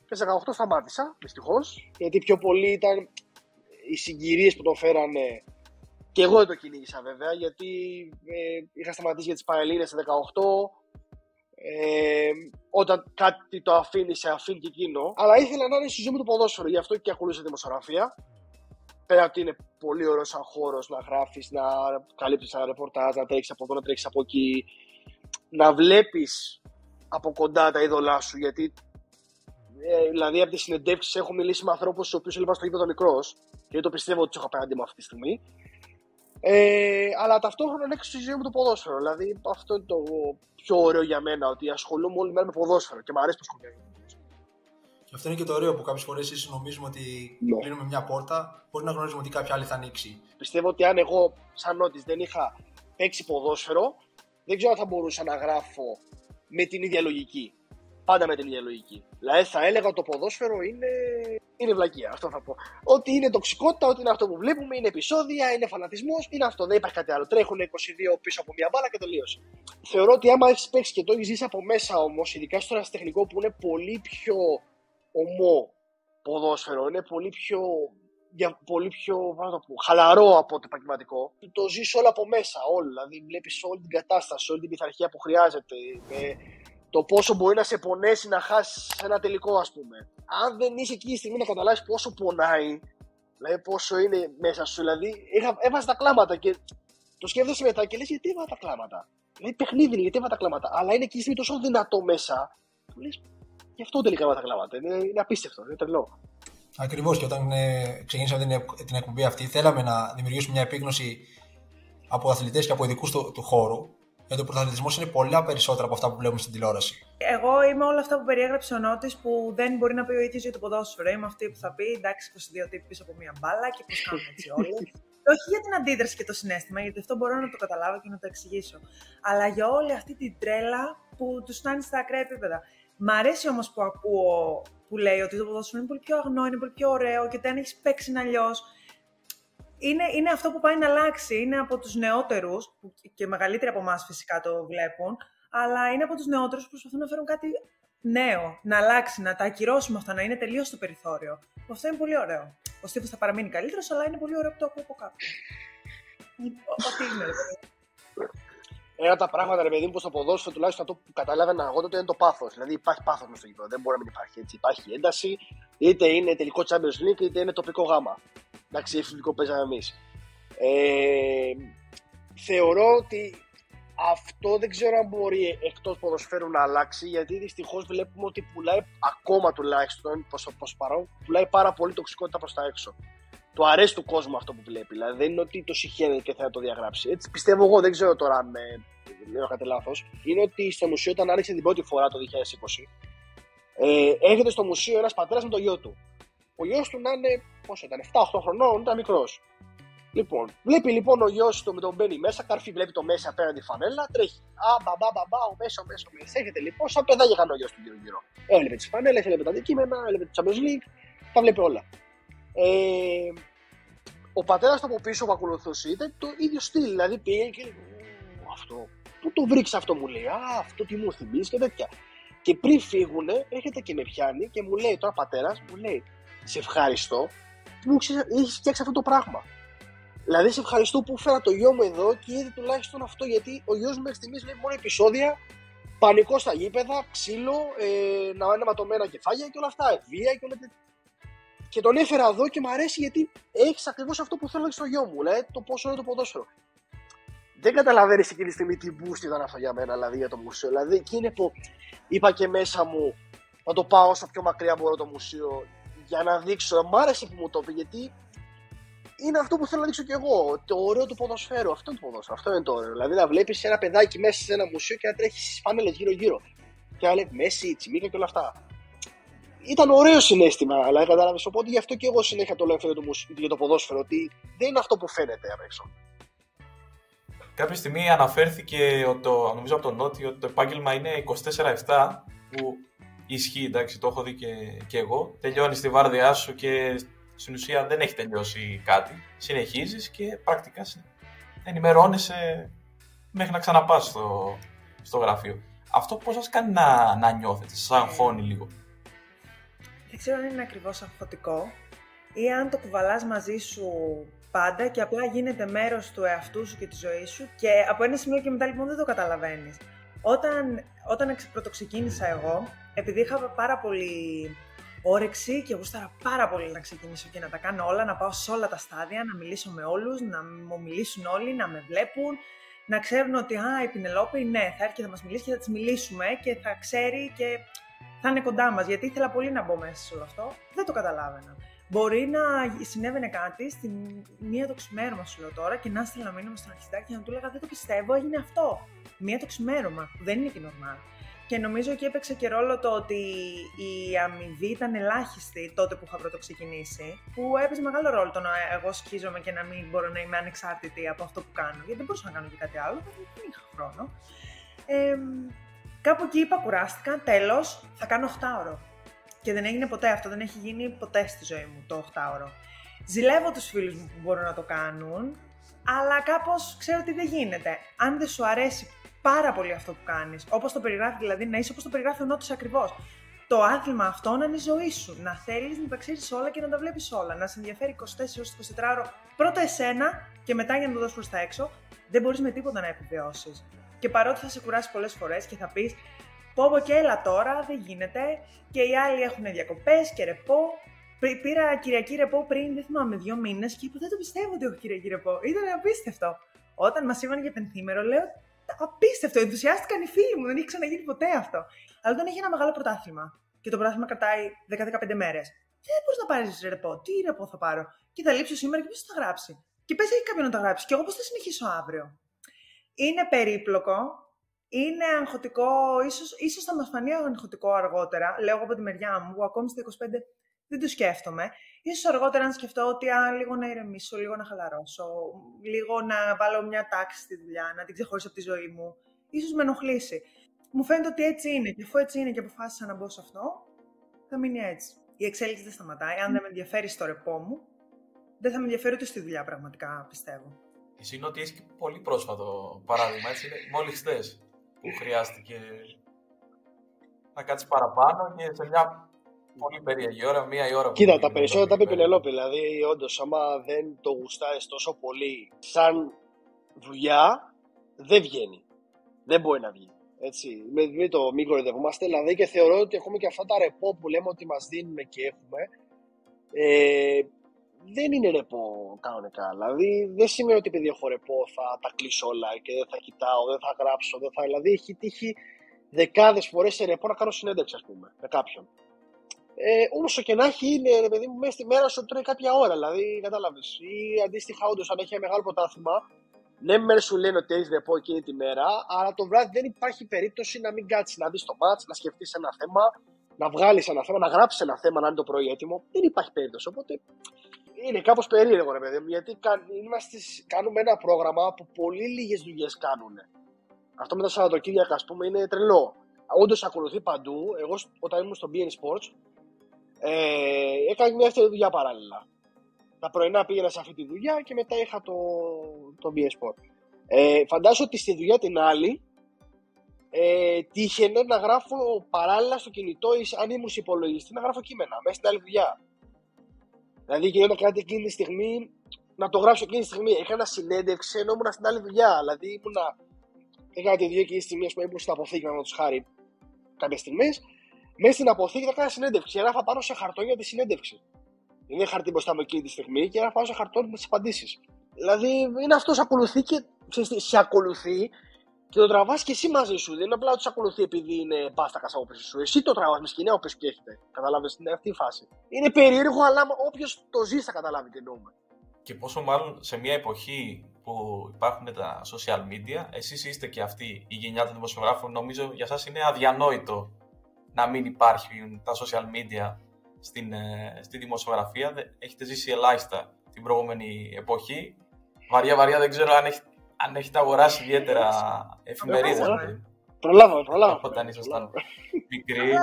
Και σε 18 σταμάτησα, δυστυχώς. Γιατί πιο πολύ ήταν οι συγκυρίες που το φέρανε. Και εγώ δεν το κυνήγησα βέβαια, γιατί ε, είχα σταματήσει για τις Παραλίνε σε 18. Ε, όταν κάτι το αφήνει, σε αφήνει και εκείνο. Αλλά ήθελα να είναι στη ζωή μου το ποδόσφαιρο, γι' αυτό και ακολούθησα δημοσιογραφία. Πέρα ότι είναι πολύ ωραίο σαν χώρος να γράφεις, να καλύπτεις ένα ρεπορτάζ, να τρέξει από εδώ, να τρέξει από εκεί, να βλέπεις από κοντά τα είδωλά σου, γιατί ε, δηλαδή από τις συνεντεύξεις έχω μιλήσει με ανθρώπους στους οποίους έλειπα στο γήπεδο μικρός και δεν το πιστεύω ότι τους έχω απέναντι μου αυτή τη στιγμή. Ε, αλλά ταυτόχρονα είναι στη ζωή μου το ποδόσφαιρο. Δηλαδή αυτό είναι το πιο ωραίο για μένα, ότι ασχολούμαι όλη μέρα με ποδόσφαιρο και μου αρέσει που ασχολούμαι. Και αυτό είναι και το ωραίο που κάποιες φορές νομίζουμε ότι ναι. κλείνουμε μια πόρτα, μπορεί να γνωρίζουμε ότι κάποια άλλη θα ανοίξει. Πιστεύω ότι αν εγώ, σαν νότης, δεν είχα παίξει ποδόσφαιρο, δεν ξέρω αν θα μπορούσα να γράφω με την ίδια λογική. Πάντα με την ίδια λογική. Δηλαδή θα έλεγα το ποδόσφαιρο είναι, είναι βλακεία. Αυτό θα πω. Ότι είναι τοξικότητα, ότι είναι αυτό που βλέπουμε, είναι επεισόδια, είναι φανατισμός, είναι αυτό. Δεν υπάρχει κάτι άλλο. Τρέχουν 22 πίσω από μια μπάλα και τελείωσε. Θεωρώ ότι άμα έχεις παίξει και το έχεις ζήσει από μέσα όμως, ειδικά στο τεχνικό που είναι πολύ πιο ομό ποδόσφαιρο, είναι πολύ πιο για πολύ πιο το πω, χαλαρό από το επαγγελματικό. Το ζεις όλο από μέσα, όλο. Δηλαδή, βλέπεις όλη την κατάσταση, όλη την πειθαρχία που χρειάζεται. Με το πόσο μπορεί να σε πονέσει να χάσεις ένα τελικό, ας πούμε. Αν δεν είσαι εκεί τη στιγμή να καταλάβεις πόσο πονάει, δηλαδή πόσο είναι μέσα σου. Δηλαδή, έβαζε τα κλάματα και το σκέφτεσαι μετά και λες: Γιατί έβαζα τα κλάματα; Δηλαδή, παιχνίδι είναι, γιατί έβαζα τα κλάματα; Αλλά είναι εκεί τη στιγμή τόσο δυνατό μέσα που λες: Γι' αυτό τελικά έβαζα τα κλάματα. Είναι, είναι απίστευτο, είναι τρελό. Ακριβώς και όταν ε, ξεκινήσαμε την, την εκπομπή αυτή, θέλαμε να δημιουργήσουμε μια επίγνωση από αθλητές και από ειδικούς του, του χώρου. Γιατί ο πρωταθλητισμός είναι πολλά περισσότερα από αυτά που βλέπουμε στην τηλεόραση. Εγώ είμαι όλα αυτά που περιέγραψε ο Νότης που δεν μπορεί να πει ο ίδιος για το ποδόσφαιρο. Είμαι αυτή που θα πει εντάξει, 22 τύποι πίσω από μία μπάλα και πώς κάνουν έτσι όλοι. *laughs* Όχι για την αντίδραση και το συνέστημα, γιατί αυτό μπορώ να το καταλάβω και να το εξηγήσω. Αλλά για όλη αυτή την τρέλα που τους φτάνει στα ακραία επίπεδα. Μ' αρέσει όμως που ακούω που λέει ότι το ποδόσφαιρο είναι πολύ πιο αγνό, είναι πολύ πιο ωραίο και δεν έχεις παίξει αλλιώ. Είναι, είναι αυτό που πάει να αλλάξει. Είναι από τους νεότερους, που και μεγαλύτεροι από εμάς φυσικά το βλέπουν, αλλά είναι από τους νεότερους που προσπαθούν να φέρουν κάτι νέο, να αλλάξει, να τα ακυρώσουμε αυτά, να είναι τελείως στο περιθώριο. Αυτό είναι πολύ ωραίο. Ο Στίβος θα παραμείνει καλύτερος, αλλά είναι πολύ ωραίο που το ακούω από κάποιον. Ό,τι είναι. Ένα από τα πράγματα, ρε παιδί μου, που στο ποδόσφαιρο τουλάχιστον αυτό που καταλάβαινα εγώ τότε είναι το πάθος. Δηλαδή υπάρχει πάθος μες στο γήπεδο. Δεν μπορεί να μην υπάρχει έτσι. Υπάρχει ένταση, είτε είναι τελικό Champions League, είτε είναι τοπικό γάμα. Εντάξει, εφηβικό παίζαμε εμείς. Ε, θεωρώ ότι αυτό δεν ξέρω αν μπορεί εκτός ποδοσφαίρου να αλλάξει, γιατί δυστυχώς βλέπουμε ότι πουλάει ακόμα τουλάχιστον προς το παρόν, πουλάει πάρα πολύ τοξικότητα προς τα έξω. Του αρέσει του κόσμου αυτό που βλέπει. Δηλαδή δεν είναι ότι το συχαίνει και θα το διαγράψει. Έτσι πιστεύω εγώ, δεν ξέρω τώρα αν με, λέω κάτι λάθος. Είναι ότι στο μουσείο, όταν άνοιξε την πρώτη φορά το 2020, ε, έρχεται στο μουσείο ένας πατέρας με το γιο του. Ο γιος του να είναι, πόσο ήταν, 7-8 χρονών, ήταν μικρός. Λοιπόν, βλέπει λοιπόν ο γιος του με τον μπαίνει μέσα, καρφί βλέπει το μέσα απέναντι φανέλα, τρέχει. Α, μπαμπά, μπαμπά, ο μέσα, ο μέσα, ο μέσα. Έρχεται λοιπόν, σαν παιδάκια έκανε ο γιος του γύρω-γύρω. Έβλεπε τις φανέλες, έβλεπε τα αντικείμενα, έβλεπε το Champions League, τα βλέπει όλα. Ε, ο πατέρας του από πίσω που ακολουθούσε ήταν το ίδιο στυλ. Δηλαδή πήγε και λέει: Αυτό, πού το βρήξει αυτό μου λέει. Α, αυτό τι μου θυμίζει και τέτοια. Και πριν φύγουν, έρχεται και με πιάνει και μου λέει τώρα πατέρας, μου λέει: Σε ευχαριστώ που μου έχεις φτιάξει αυτό το πράγμα. Δηλαδή, σε ευχαριστώ που φέρα το γιο μου εδώ και είδε τουλάχιστον αυτό γιατί ο γιος μου μέχρι στιγμής βλέπει μόνο επεισόδια. Πανικό στα γήπεδα, ξύλο, ε, να είναι ματωμένα κεφάλια και όλα αυτά. Βία και όλα τέτοια. Και τον έφερα εδώ και μου αρέσει γιατί έχεις ακριβώς αυτό που θέλω στο γιο μου. Δηλαδή το πόσο είναι το ποδόσφαιρο. Δεν καταλαβαίνεις εκείνη τη στιγμή τι boost ήταν αυτό για μένα, δηλαδή για το μουσείο. Δηλαδή εκεί είναι που είπα και μέσα μου να το πάω όσο πιο μακριά μπορώ το μουσείο για να δείξω. Μ' άρεσε που μου το είπε γιατί είναι αυτό που θέλω να δείξω κι εγώ. Το ωραίο του ποδοσφαίρου. Αυτό είναι το ποδόσφαιρο. Αυτό είναι το ωραίο. Δηλαδή να βλέπεις ένα παιδάκι μέσα σε ένα μουσείο και να τρέχεις στις πάνελε γύρω-γύρω. Και να λέει Μέση, Τσιμίκα και όλα αυτά. Ήταν ωραίο συνέστημα, αλλά κατάλαβες. Οπότε γι' αυτό και εγώ συνέχεια το λέω αυτό για το, για το ποδόσφαιρο. Ότι δεν είναι αυτό που φαίνεται απ' έξω. Κάποια στιγμή αναφέρθηκε, το, νομίζω από τον Νότιο, ότι το επάγγελμα είναι 24-7, που ισχύει, εντάξει, το έχω δει και, και εγώ. Τελειώνει τη βάρδιά σου και στην ουσία δεν έχει τελειώσει κάτι. Συνεχίζεις και πρακτικά ενημερώνεσαι μέχρι να ξαναπάς στο, στο γραφείο. Αυτό πώς σας κάνει να, να νιώθετε, σας αγχώνει λίγο; Δεν ξέρω αν είναι ακριβώς αγχωτικό ή αν το κουβαλάς μαζί σου πάντα και απλά γίνεται μέρος του εαυτού σου και της ζωής σου και από ένα σημείο και μετά λοιπόν δεν το καταλαβαίνεις. Όταν, όταν πρωτοξεκίνησα εγώ, επειδή είχα πάρα πολύ όρεξη και γούσταρα πάρα πολύ να ξεκινήσω και να τα κάνω όλα, να πάω σε όλα τα στάδια, να μιλήσω με όλους, να μου μιλήσουν όλοι, να με βλέπουν, να ξέρουν ότι α, η Πινελόπη, ναι, θα έρθει και θα μας μιλήσει και θα της μιλήσουμε και θα ξέρει και θα είναι κοντά μας, γιατί ήθελα πολύ να μπω μέσα σε όλο αυτό. Δεν το καταλάβαινα. Μπορεί να συνέβαινε κάτι στην μία το ξημέρωμα, σου λέω τώρα, και να στείλω μήνυμα στον αρχιστάκη και να του έλεγα Δεν το πιστεύω, έγινε αυτό. Μία το ξημέρωμα, που δεν είναι και normal. Και νομίζω ότι έπαιξε και ρόλο το ότι η αμοιβή ήταν ελάχιστη τότε που είχα πρώτο ξεκινήσει, που έπαιζε μεγάλο ρόλο το να εγώ σκίζομαι και να μην μπορώ να είμαι ανεξάρτητη από αυτό που κάνω. Γιατί δεν μπορούσα να κάνω και κάτι άλλο, δεν είχα χρόνο. Ε, κάπου εκεί είπα, κουράστηκα, τέλος, θα κάνω 8 ώρο. Και δεν έγινε ποτέ αυτό, δεν έχει γίνει ποτέ στη ζωή μου το 8ωρο. Ζηλεύω τους φίλους μου που μπορούν να το κάνουν, αλλά κάπως ξέρω ότι δεν γίνεται. Αν δεν σου αρέσει πάρα πολύ αυτό που κάνεις, όπως το περιγράφει δηλαδή, να είσαι όπως το περιγράφει ο Νότος ακριβώς. Το άθλημα αυτό να είναι η ζωή σου. Να θέλεις να τα ξέρεις όλα και να τα βλέπεις όλα. Να σε ενδιαφέρει 24 24 ώρο πρώτα εσένα και μετά για να το δώσεις προς τα έξω. Δεν μπορείς με τίποτα να επιβιώσεις. Και παρότι θα σε κουράσει πολλές φορές και θα πεις Πω πω και έλα τώρα, δεν γίνεται. Και οι άλλοι έχουν διακοπές και ρεπό. Πήρα Κυριακή ρεπό πριν, δεν θυμάμαι, δύο μήνες και είπα: Δεν το πιστεύω ότι έχω Κυριακή ρεπό. Ήταν απίστευτο. Όταν μας είπαν για πενθήμερο, λέω: Απίστευτο, ενθουσιάστηκαν οι φίλοι μου, δεν έχει ξαναγίνει ποτέ αυτό. Αλλά όταν έχει ένα μεγάλο πρωτάθλημα και το πρωτάθλημα κρατάει 10-15 μέρες, δεν μπορείς να πάρεις ρεπό. Τι ρεπό θα πάρω. Και θα λείψω σήμερα και ποιος θα γράψει. Και πες έχει κάποιον να τα γράψει. Και εγώ πώς θα συνεχίσω αύριο. Είναι περίπλοκο, είναι αγχωτικό, ίσως, ίσως θα μας φανεί αγχωτικό αργότερα, λέω από τη μεριά μου, που ακόμη στα 25 δεν το σκέφτομαι. Ίσως αργότερα να σκεφτώ ότι α, λίγο να ηρεμήσω, λίγο να χαλαρώσω, λίγο να βάλω μια τάξη στη δουλειά, να την ξεχωρίσω από τη ζωή μου. Ίσως με ενοχλήσει. Μου φαίνεται ότι έτσι είναι και αφού έτσι είναι και αποφάσισα να μπω σε αυτό, θα μείνει έτσι. Η εξέλιξη δεν σταματάει. Αν δεν με ενδιαφέρει στο ρεπό μου, δεν θα με ενδιαφέρει ούτε στη δουλειά πραγματικά, πιστεύω. Εσύ είναι ότι έχεις πολύ πρόσφατο παράδειγμα, έτσι, μόλις χθες που χρειάστηκε να κάτσεις παραπάνω και σε μια πολύ περίεργη ώρα, μία η ώρα. Κοίτα, τα περισσότερα τα είπε Πενελόπη. Δηλαδή, όντως, άμα δεν το γουστάρει τόσο πολύ, σαν δουλειά δεν βγαίνει. Δεν μπορεί να βγει. Έτσι, με, με το μην κοροϊδευόμαστε. Δηλαδή και θεωρώ ότι έχουμε και αυτά τα ρεπό που λέμε ότι μας δίνουν και έχουμε. Ε, δεν είναι ρεπό κανονικά. Δηλαδή δεν σημαίνει ότι επειδή έχω ρεπό θα τα κλείσω όλα και δεν θα κοιτάω, δεν θα γράψω. Δεν θα... Δηλαδή έχει τύχει δεκάδες φορές σε ρεπό να κάνω συνέντευξη, ας πούμε, με κάποιον. Ε, όσο και να έχει, είναι ρε παιδί μου, μέσα στη μέρα σου τρώει κάποια ώρα. Δηλαδή, κατάλαβες. Ή αντίστοιχα, όντως, αν έχει ένα μεγάλο πρωτάθλημα, ναι, μέρα σου λένε ότι έχεις ρεπό εκείνη τη μέρα, αλλά το βράδυ δεν υπάρχει περίπτωση να μην κάτσεις να δεις το μάτς, να σκεφτείς ένα θέμα, να βγάλεις ένα θέμα, να γράψεις ένα θέμα, να είναι το πρωί έτοιμο. Δεν υπάρχει περίπτωση. Οπότε είναι κάπως περίεργο, ρε παιδί μου, γιατί είμαστε, κάνουμε ένα πρόγραμμα που πολύ λίγες δουλειές κάνουν. Αυτό με τα Σαββατοκύριακα, ας πούμε, είναι τρελό. Όντως ακολουθεί παντού. Εγώ όταν ήμουν στο BN Sports, ε, έκανα μια δεύτερη δουλειά παράλληλα. Τα πρωινά πήγαινα σε αυτή τη δουλειά και μετά είχα το, το BN Sport. Ε, φαντάζομαι ότι στη δουλειά την άλλη ε, τύχαινε να γράφω παράλληλα στο κινητό, αν ήμουν υπολογιστή, να γράφω κείμενα μέσα στην άλλη δουλειά. Δηλαδή γινόταν κάτι εκείνη τη στιγμή να το γράψω εκείνη τη στιγμή. Έκανα συνέντευξη ενώ ήμουν στην άλλη δουλειά. Δηλαδή ήμουνα. Έκανα τη δύο εκείνη τη στιγμή που ήμουν στην αποθήκη, να τους χάρη κάποιες στιγμές. Μέσα στην αποθήκη θα έκανα συνέντευξη. Έγραφα πάνω σε χαρτό για τη συνέντευξη. Είναι χαρτί μπροστά μου εκείνη τη στιγμή και έγραφα πάνω σε χαρτό με τις απαντήσεις. Δηλαδή είναι αυτός ακολουθεί και σε ακολουθεί και το τραβάς και εσύ μαζί σου. Δεν είναι απλά ότι σε ακολουθεί επειδή είναι πάστακα από πίσω σου. Εσύ το τραβάς με σκηνέα όπω και έχετε. Κατάλαβε, είναι αυτή η φάση. Είναι περίεργο, αλλά όποιος το ζει θα καταλάβει τι εννοούμε. Και πόσο μάλλον σε μια εποχή που υπάρχουν τα social media, εσείς είστε και αυτή η γενιά των δημοσιογράφων, νομίζω για εσά είναι αδιανόητο να μην υπάρχουν τα social media στην, ε, στη δημοσιογραφία. Έχετε ζήσει ελάχιστα την προηγούμενη εποχή. Βαριά, βαριά, δεν ξέρω αν έχετε αν έχετε αγοράσει ιδιαίτερα εφημερίδες. Προλάβαμε, προλάβαμε. Όταν ήσασταν μικροί.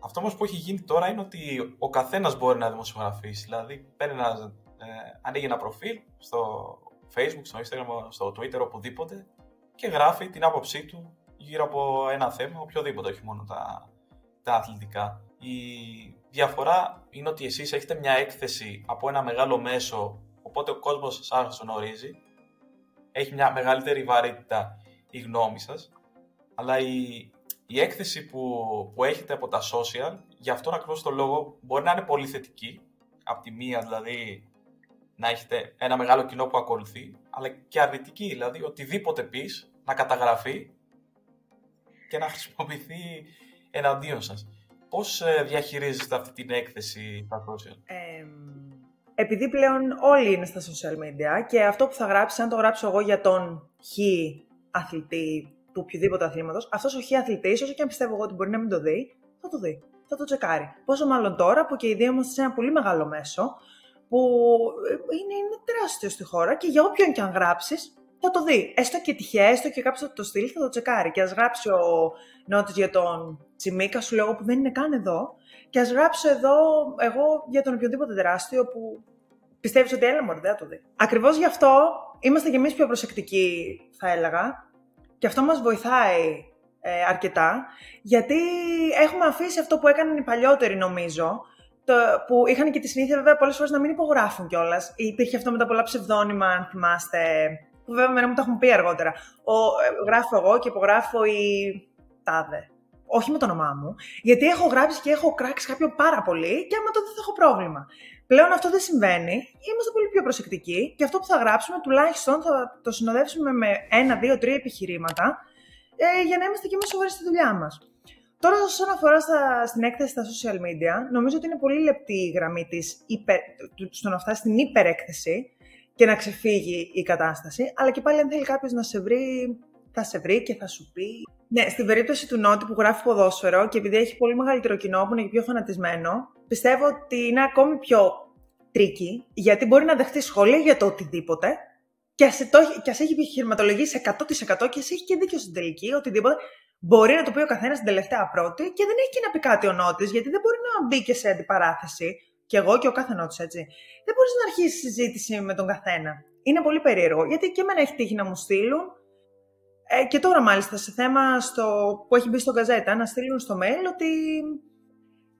Αυτό όμως που έχει γίνει τώρα είναι ότι ο καθένας μπορεί να δημοσιογραφήσει. Δηλαδή, παίρνει ένα, ε, ανοίγει ένα προφίλ στο Facebook, στο Instagram, στο Twitter, οπουδήποτε και γράφει την άποψή του γύρω από ένα θέμα, οποιοδήποτε, όχι μόνο τα, τα αθλητικά. Η διαφορά είναι ότι εσείς έχετε μια έκθεση από ένα μεγάλο μέσο Οπότε ο κόσμος σας γνωρίζει. Έχει μια μεγαλύτερη βαρύτητα η γνώμη σας. Αλλά η, η έκθεση που, που έχετε από τα social, γι' αυτόν ακριβώς το λόγο, μπορεί να είναι πολύ θετική. Απ' τη μία δηλαδή να έχετε ένα μεγάλο κοινό που ακολουθεί, αλλά και αρνητική, δηλαδή οτιδήποτε πεις να καταγραφεί και να χρησιμοποιηθεί εναντίον σας. Πώς ε, διαχειρίζεστε αυτή την έκθεση στα social? Ε, επειδή πλέον όλοι είναι στα social media και αυτό που θα γράψει, αν το γράψω εγώ για τον χ αθλητή του οποιοδήποτε αθλήματος, αυτός ο χ αθλητής, όσο και αν πιστεύω εγώ ότι μπορεί να μην το δει, θα το δει. Θα το τσεκάρει. Πόσο μάλλον τώρα που και οι δύο είμαστε σε ένα πολύ μεγάλο μέσο, που είναι, είναι τεράστιος στη χώρα και για όποιον και αν γράψεις, θα το δει. Έστω και τυχαία, έστω και κάποιος θα το στείλει, θα το τσεκάρει. Και ας γράψει ο νότη για τον Τσιμίκα, σου λέω που δεν είναι καν εδώ, και ας γράψω εδώ εγώ για τον οποιοδήποτε τεράστιο που πιστεύεις ότι έλα μωρέ, δεν το δει. Ακριβώς γι' αυτό είμαστε κι εμείς πιο προσεκτικοί, θα έλεγα. Και αυτό μας βοηθάει ε, αρκετά, γιατί έχουμε αφήσει αυτό που έκαναν οι παλιότεροι, νομίζω, το, που είχαν και τη συνήθεια βέβαια πολλές φορές να μην υπογράφουν κιόλας. Υπήρχε αυτό με τα πολλά ψευδόνυμα, αν θυμάστε, που βέβαια μένα μου τα έχουν πει αργότερα. Ο, ε, γράφω εγώ και υπογράφω η τάδε όχι με το όνομά μου, γιατί έχω γράψει και έχω κράξει κάποιο πάρα πολύ και άμα τότε θα έχω πρόβλημα. Πλέον αυτό δεν συμβαίνει, είμαστε πολύ πιο προσεκτικοί και αυτό που θα γράψουμε τουλάχιστον θα το συνοδεύσουμε με ένα, δύο, τρία επιχειρήματα ε, για να είμαστε και εμείς σοβαροί στη δουλειά μας. Τώρα, όσον αφορά στα, στην έκθεση στα social media, νομίζω ότι είναι πολύ λεπτή η γραμμή της στο να φτάσει στην υπερέκθεση και να ξεφύγει η κατάσταση. Αλλά και πάλι, αν θέλει κάποιος να σε βρει, θα σε βρει και θα σου πει ναι, στην περίπτωση του Νότι που γράφει ποδόσφαιρο και επειδή έχει πολύ μεγαλύτερο κοινό που είναι και πιο φανατισμένο, πιστεύω ότι είναι ακόμη πιο tricky, γιατί μπορεί να δεχτεί σχόλια για το οτιδήποτε και ας έχει επιχειρηματολογήσει 100% και ας έχει και δίκιο στην τελική, οτιδήποτε. Μπορεί να το πει ο καθένας την τελευταία πρώτη και δεν έχει και να πει κάτι ο Νότι, γιατί δεν μπορεί να μπει και σε αντιπαράθεση. Και εγώ και ο κάθε Νότι, έτσι. Δεν μπορείς να αρχίσεις συζήτηση με τον καθένα. Είναι πολύ περίεργο, γιατί και εμένα έχει τύχει να μου στείλουν ε, και τώρα μάλιστα σε θέμα στο, που έχει μπει στο γκαζέτα να στείλουν στο mail ότι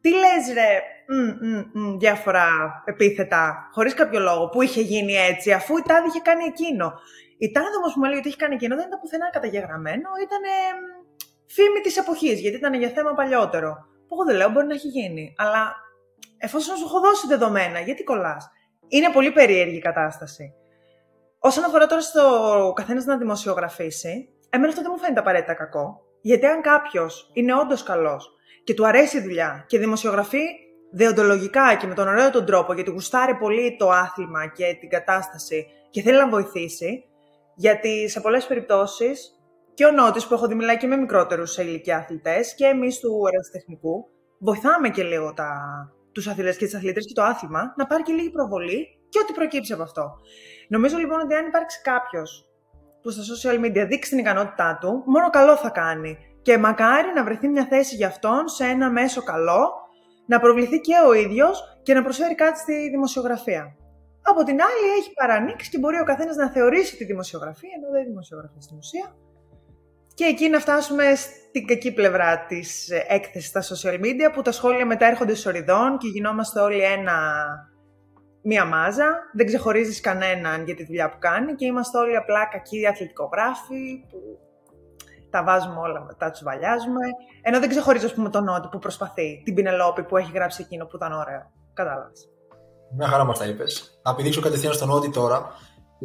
τι λες ρε, διάφορα επίθετα, χωρίς κάποιο λόγο, που είχε γίνει έτσι, αφού η Τάδη είχε κάνει εκείνο. Η Τάδη όμως που μου λέει ότι είχε κάνει εκείνο δεν ήταν πουθενά καταγεγραμμένο, ήταν φήμη της εποχής, γιατί ήταν για θέμα παλιότερο. Που εγώ δεν λέω, μπορεί να έχει γίνει. Αλλά εφόσον σου έχω δώσει δεδομένα, γιατί κολλάς; Είναι πολύ περίεργη η κατάσταση. Όσον αφορά τώρα στο καθένας να δημοσιογραφήσει, εμένα αυτό δεν μου φαίνεται απαραίτητα κακό. Γιατί αν κάποιος είναι όντως καλός και του αρέσει η δουλειά και δημοσιογραφεί δεοντολογικά και με τον ωραίο τον τρόπο, γιατί γουστάρει πολύ το άθλημα και την κατάσταση και θέλει να βοηθήσει, γιατί σε πολλές περιπτώσεις και ο Νότης που έχω δει μιλάει και με μικρότερους σε ηλικία αθλητές και εμείς του ερασιτεχνικού, βοηθάμε και λίγο τα, τους αθλητές και τις αθλητέ και το άθλημα να πάρει και λίγη προβολή και ό,τι προκύψει από αυτό. Νομίζω λοιπόν ότι αν υπάρξει κάποιος που στα social media δείξει την ικανότητά του, μόνο καλό θα κάνει. Και μακάρι να βρεθεί μια θέση για αυτόν σε ένα μέσο καλό, να προβληθεί και ο ίδιος και να προσφέρει κάτι στη δημοσιογραφία. Από την άλλη, έχει παρανοίξει και μπορεί ο καθένας να θεωρήσει τη δημοσιογραφία, ενώ δεν δημοσιογραφία στην ουσία. Και εκεί να φτάσουμε στην κακή πλευρά της έκθεσης στα social media, που τα σχόλια μετά έρχονται σοριδών και γινόμαστε όλοι ένα μία μάζα, δεν ξεχωρίζεις κανέναν για τη δουλειά που κάνει και είμαστε όλοι απλά κακοί αθλητικογράφοι που τα βάζουμε όλα μετά, τους βαλιάζουμε. Ενώ δεν ξεχωρίζω, ας πούμε, τον Νότι που προσπαθεί, την Πινελόπη που έχει γράψει εκείνο που ήταν ωραίο. Κατάλαβες. Μια χαρά μας τα είπες. Να πηδήξω κατευθείαν στον Νότι τώρα,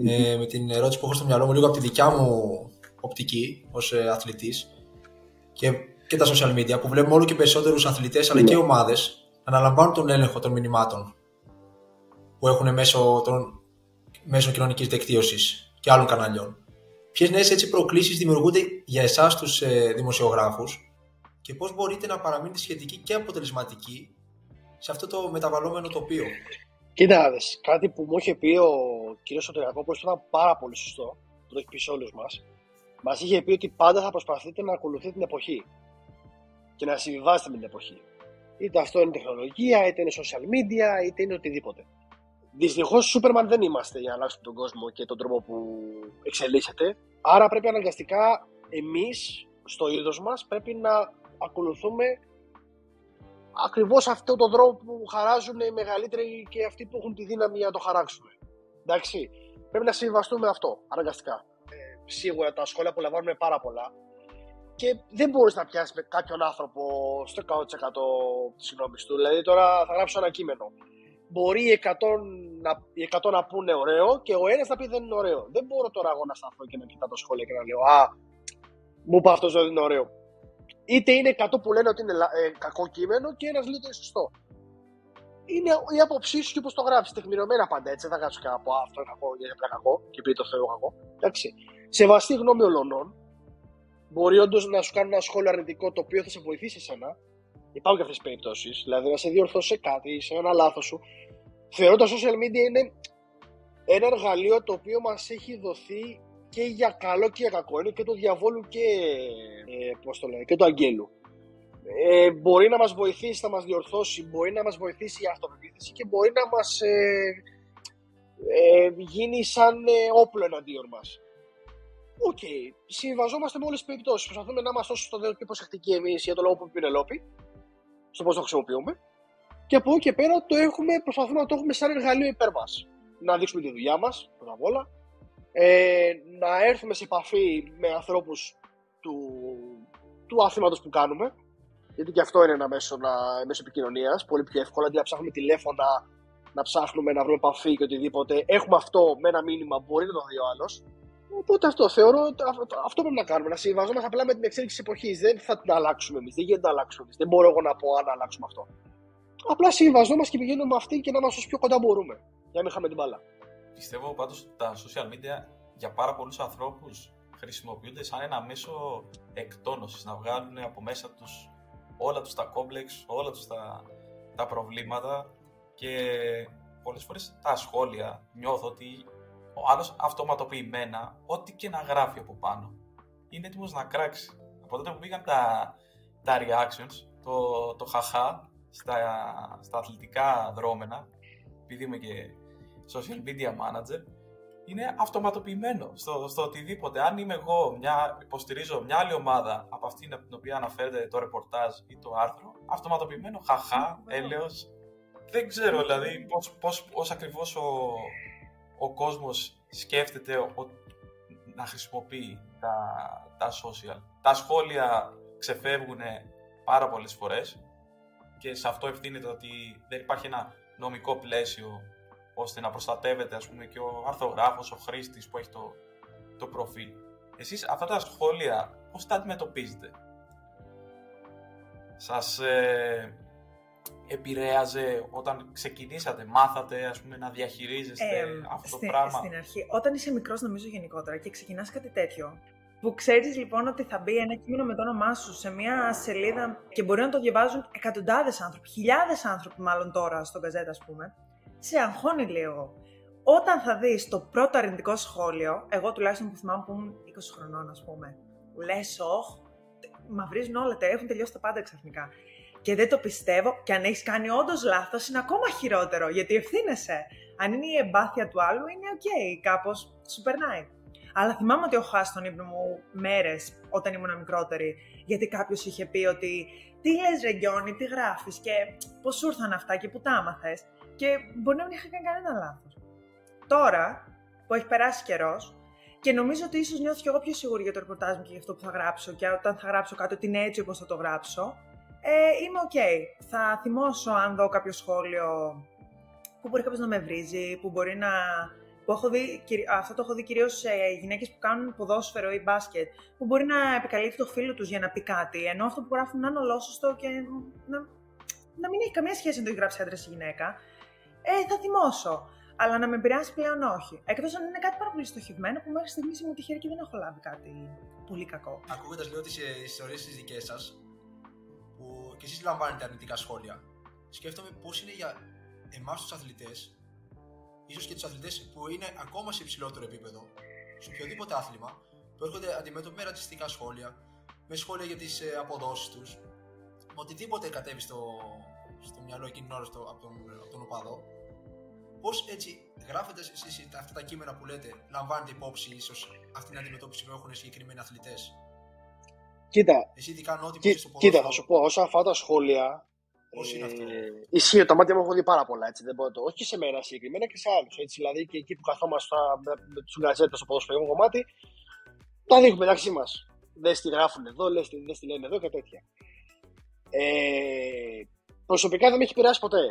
ε, με την ερώτηση που έχω στο μυαλό μου, λίγο από τη δικιά μου οπτική ως ε, αθλητής και, και τα social media, που βλέπουμε όλο και περισσότερους αθλητές αλλά και ομάδες να αναλαμβάνουν τον έλεγχο των μηνυμάτων που έχουν μέσω, των, μέσω κοινωνικής δικτύωσης και άλλων καναλιών. Ποιες νέες έτσι προκλήσεις δημιουργούνται για εσάς τους ε, δημοσιογράφους και πώς μπορείτε να παραμείνετε σχετικοί και αποτελεσματικοί σε αυτό το μεταβαλλόμενο τοπίο; Κοίτα, κάτι που μου είχε πει ο κ. Σωτηριακόπουλο που ήταν πάρα πολύ σωστό, που το έχει πει σε όλους μας. Μας είχε πει ότι πάντα θα προσπαθείτε να ακολουθείτε την εποχή και να συμβιβάσετε με την εποχή. Είτε αυτό είναι τεχνολογία, είτε είναι social media, είτε είναι οτιδήποτε. Δυστυχώς, Σούπερμαν δεν είμαστε για να αλλάξουμε τον κόσμο και τον τρόπο που εξελίσσεται. Άρα πρέπει αναγκαστικά εμείς, στο είδος μας, πρέπει να ακολουθούμε ακριβώς αυτόν τον τρόπο που χαράζουν οι μεγαλύτεροι και αυτοί που έχουν τη δύναμη να το χαράξουν. Εντάξει. Πρέπει να συμβαστούμε αυτό αναγκαστικά. Ε, σίγουρα τα σχόλια που λαμβάνουμε πάρα πολλά και δεν μπορείς να πιάσεις με κάποιον άνθρωπο στο 100% τη γνώμη του. Δηλαδή, τώρα θα γράψω ένα κείμενο μπορεί οι 100 να, οι 100 να πούνε ωραίο και ο ένας να πει δεν είναι ωραίο. Δεν μπορώ τώρα εγώ να σταθώ και να κοιτάω τα σχόλια και να λέω Α, μου είπε αυτός ότι είναι ωραίο. Είτε είναι 100 που λένε ότι είναι ε, κακό κείμενο και ένας λέει ότι είναι σωστό. Είναι η άποψή σου και πώ το γράφει. Τεκμηριωμένα πάντα έτσι. Δεν θα γράψω κανένα από αυτό είναι κακό γιατί είναι κακό και πει το θεωρώ κακό. Εντάξει. Σεβαστή γνώμη ολονών. Μπορεί όντως να σου κάνει ένα σχόλιο αρνητικό το οποίο θα σε βοηθήσει εσένα Υπάρχουν και αυτές τις περιπτώσεις. Δηλαδή να σε διορθώσει κάτι, σε ένα λάθος σου. Θεωρώ τα social media είναι ένα εργαλείο το οποίο μας έχει δοθεί και για καλό και για κακό. Είναι και το διαβόλου και, ε, πώς το λένε, και το αγγέλου. Ε, μπορεί να μας βοηθήσει, να μας διορθώσει, μπορεί να μας βοηθήσει η αυτοπεποίθηση και μπορεί να μας ε, ε, γίνει σαν ε, όπλο εναντίον μας. OK, okay. συμβιβαζόμαστε με όλες τις περιπτώσεις. Προσπαθούμε να είμαστε όσο το πιο προσεκτικοί εμείς για το λόγο που είπε η Πηνελόπη στο πώς το χρησιμοποιούμε. Και από εκεί και πέρα το έχουμε, προσπαθούμε να το έχουμε σαν εργαλείο υπέρ μας. Να δείξουμε τη δουλειά μας, πρώτα απ' όλα. Ε, να έρθουμε σε επαφή με ανθρώπους του, του άθληματος που κάνουμε. Γιατί και αυτό είναι ένα μέσο, να, μέσο επικοινωνίας. Πολύ πιο εύκολα αντί να ψάχνουμε τηλέφωνα, να ψάχνουμε να βρούμε επαφή και οτιδήποτε. Έχουμε αυτό με ένα μήνυμα, μπορεί να το δει ο άλλος. Οπότε αυτό θεωρώ αυτό πρέπει να κάνουμε. Να συμβαζόμαστε απλά με την εξέλιξη της εποχής. Δεν θα την αλλάξουμε εμείς. Δεν γίνεται να αλλάξουμε εμείς. Δεν μπορώ εγώ να πω αν αλλάξουμε αυτό. Απλά συμβαζόμαστε και πηγαίνουμε με αυτή και να είμαστε όσο πιο κοντά μπορούμε. Για να μην χάμε την μπάλα. Πιστεύω πάντως ότι τα social media για πάρα πολλούς ανθρώπους χρησιμοποιούνται σαν ένα μέσο εκτόνωσης. Να βγάλουν από μέσα τους όλα τους τα κόμπλεξ, όλα τους τα, τα προβλήματα και πολλές φορές τα σχόλια νιώθω ότι ο άλλος αυτοματοποιημένα, ό,τι και να γράφει από πάνω, είναι έτοιμος να κράξει. Από τότε που πήγαν τα, τα reactions, το, το χαχά στα, στα αθλητικά δρόμενα, επειδή είμαι και social media manager, είναι αυτοματοποιημένο στο, στο οτιδήποτε. Αν είμαι εγώ, μια, υποστηρίζω μια άλλη ομάδα από αυτήν από την οποία αναφέρεται το ρεπορτάζ ή το άρθρο, αυτοματοποιημένο, χαχά, έλεος, δεν ξέρω, δηλαδή, πώς, πώς, πώς ακριβώς ο, ο κόσμος σκέφτεται ο, να χρησιμοποιεί τα, τα social. Τα σχόλια ξεφεύγουν πάρα πολλές φορές και σε αυτό ευθύνεται ότι δεν υπάρχει ένα νομικό πλαίσιο ώστε να προστατεύεται ας πούμε και ο αρθρογράφος, ο χρήστης που έχει το, το προφίλ. Εσείς αυτά τα σχόλια πώς τα αντιμετωπίζετε; Σας ε, επηρέαζε όταν ξεκινήσατε, μάθατε ας πούμε, να διαχειρίζεστε ε, αυτό το πράγμα; Στην αρχή, όταν είσαι μικρός νομίζω γενικότερα και ξεκινάς κάτι τέτοιο, που ξέρεις λοιπόν ότι θα μπει ένα κείμενο με το όνομά σου σε μια σελίδα και μπορεί να το διαβάζουν εκατοντάδες άνθρωποι, χιλιάδες άνθρωποι μάλλον τώρα στο γκαζέτα ας πούμε, σε αγχώνει λίγο. Όταν θα δεις το πρώτο αρνητικό σχόλιο, εγώ τουλάχιστον που θυμάμαι που ήμουν 20 χρονών ας πούμε, λες όχ, μαυρίζουν όλα, τα έχουν τελειώσει τα πάντα ξαφνικά. Και δεν το πιστεύω και αν έχεις κάνει όντως λάθος είναι ακόμα χειρότερο γιατί ευθύνεσαι. Αν είναι η εμπάθεια του άλλου είναι OK, okay, κάπως σου περνάει. Αλλά θυμάμαι ότι έχω χάσει τον ύπνο μου μέρες όταν ήμουν μικρότερη, γιατί κάποιος είχε πει ότι τι λες, ρε Γκιώνη, τι γράφεις και πώς σου ήρθαν αυτά και πού τα έμαθες. Και μπορεί να μην είχα κάνει κανένα λάθος. Τώρα που έχει περάσει καιρός, και νομίζω ότι ίσως νιώθω κι εγώ πιο σίγουρη για το ρεπορτάζ μου και για αυτό που θα γράψω. Και όταν θα γράψω κάτι, ότι είναι έτσι όπως θα το γράψω, ε, είμαι οκ. Θα θυμώσω αν δω κάποιο σχόλιο που μπορεί κάποιος να με βρίζει, που μπορεί να που έχω δει, αυτό το έχω δει κυρίως σε γυναίκες που κάνουν ποδόσφαιρο ή μπάσκετ, που μπορεί να επικαλύπτει το φίλο τους για να πει κάτι, ενώ αυτό που γράφουν να είναι ολόσωστο και να, να μην έχει καμία σχέση με το έχει γράψει άντρας ή γυναίκα. Ε, θα θυμώσω. Αλλά να με επηρεάσει πλέον όχι. Εκτός αν είναι κάτι πάρα πολύ στοχευμένο που μέχρι στιγμής είμαι τυχερή και δεν έχω λάβει κάτι πολύ κακό. Ακούγοντας λίγο τις ιστορίε της δικές σας, που κι εσείς λαμβάνετε αρνητικά σχόλια, σκέφτομαι πώς είναι για εμάς τους αθλητές ίσως και τους αθλητές που είναι ακόμα σε υψηλότερο επίπεδο, σε οποιοδήποτε άθλημα, που έρχονται αντιμέτωποι με ρατσιστικά σχόλια, με σχόλια για τις ε, αποδόσεις τους, οτιδήποτε κατέβει στο, στο μυαλό εκείνη την ώρα στο, από, τον, από τον οπαδό, πώς έτσι γράφετε εσείς αυτά τα κείμενα που λέτε, λαμβάνετε υπόψη ίσως αυτή την αντιμετώπιση που έχουν συγκεκριμένοι αθλητές; Κοίτα, Εσύ τι κάνω, ό,τι στο κοίτα, θα σου πω, όσα αυτά τα σχόλια Πώς είναι αυτό; Ε, ισχύει, το μάτι μου έχω δει πάρα πολλά. Έτσι, δεν μπορώ το, όχι σε μένα συγκεκριμένα και σε άλλους. Δηλαδή και εκεί που καθόμαστε με, με τους γκαζέτε στο ποδοσφαιρικό κομμάτι, τα δείχνουμε μεταξύ μας. Δεν στη γράφουν εδώ, δεν στη λένε εδώ και τέτοια. Ε, προσωπικά δεν με έχει πειράσει ποτέ.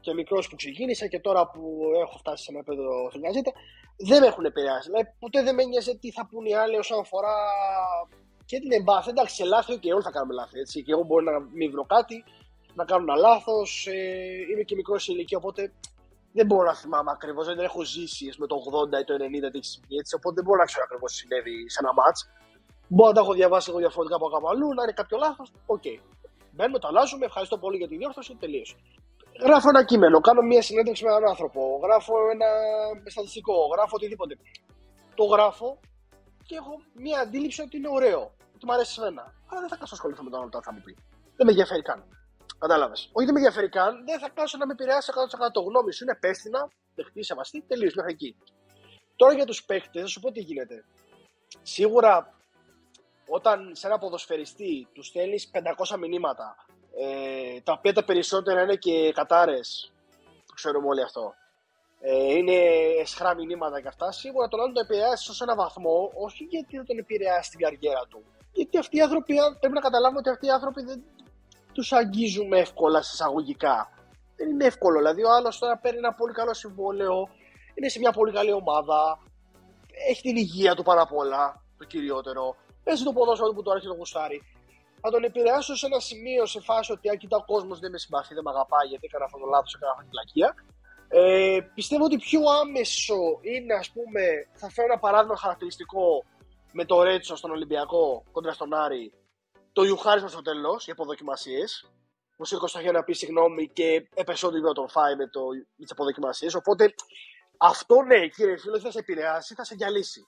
Και μικρός που ξεκίνησα και τώρα που έχω φτάσει σε ένα επίπεδο στην Gazzetta, δεν με έχουν επηρεάσει. Δηλαδή, ποτέ δεν με νοιάζει τι θα πούνε οι άλλοι όσον αφορά και την εμπάθεια. Εντάξει, σε λάθη, και όλοι θα κάνουμε λάθη. Έτσι. Και εγώ μπορεί να μην βρω κάτι, να κάνω ένα λάθος. Ε, είμαι και μικρός σε ηλικία, οπότε δεν μπορώ να θυμάμαι ακριβώς. Δεν έχω ζήσει με το 80 ή το 90 τι έχει έτσι. Οπότε δεν μπορώ να ξέρω ακριβώς τι συνέβη σε ένα ματς. Μπορώ να τα έχω διαβάσει εγώ διαφορετικά από κάπου αλλού, να είναι κάποιο λάθος. OK. Okay. Μπαίνουμε, το αλλάζουμε, ευχαριστώ πολύ για τη διόρθωση, τελείωσε. Γράφω ένα κείμενο, κάνω μια συνέντευξη με έναν άνθρωπο, γράφω ένα στατιστικό, γράφω οτιδήποτε. Το γράφω και έχω μια αντίληψη ότι είναι ωραίο, ότι μου αρέσει εμένα. Αλλά δεν θα κάτσω ασχοληθώ με τον άλλο θα μου πει. Δεν με ενδιαφέρει καν. Κατάλαβες. Όχι δεν με ενδιαφέρει καν, δεν θα κάτσω να με επηρεάσει 100% το γνώμη σου. Είναι πέστηνα, δεχτεί, σεβαστή, τελείως μέχρι εκεί. Τώρα για τους παίχτε, θα σου πω τι γίνεται. Σίγουρα όταν σε ένα ποδοσφαιριστή τους στέλνεις 500 μηνύματα, ε, τα οποία τα περισσότερα είναι και κατάρες, το ξέρουμε όλοι αυτό. Ε, είναι εσχρά μηνύματα και αυτά. Σίγουρα τον άλλο το επηρεάσει ω ένα βαθμό, όχι γιατί δεν τον επηρεάσει την καριέρα του. Γιατί αυτοί οι άνθρωποι, πρέπει να καταλάβουμε ότι αυτοί οι άνθρωποι δεν, τους αγγίζουμε εύκολα σε εισαγωγικά. Δεν είναι εύκολο. Δηλαδή, ο άλλος τώρα παίρνει ένα πολύ καλό συμβόλαιο, είναι σε μια πολύ καλή ομάδα, έχει την υγεία του πάρα πολλά, το κυριότερο. Παίζει το ποδόσφαιρο που το άρχισε το γουστάρι. Θα τον επηρεάσω σε ένα σημείο, σε φάση ότι αν κοιτά ο κόσμος δεν με συμπαθεί, δεν με αγαπάει γιατί έκανα αυτό το λάθος, έκανα αυτή τη λακία. Ε, πιστεύω ότι πιο άμεσο είναι, ας πούμε, θα φέρω ένα παράδειγμα χαρακτηριστικό με το Ρέτσο στον Ολυμπιακό κοντρα στον Άρη το Ιουχάρισμα στο τέλος για αποδοκιμασίες. Μου σήκω στο χέρι να πει συγγνώμη και έπεσε ό,τι τον φάει με, το, με τις αποδοκιμασίες. Οπότε αυτό ναι, κύριε φίλο, θα σε επηρεάσει, θα σε γυαλίσει.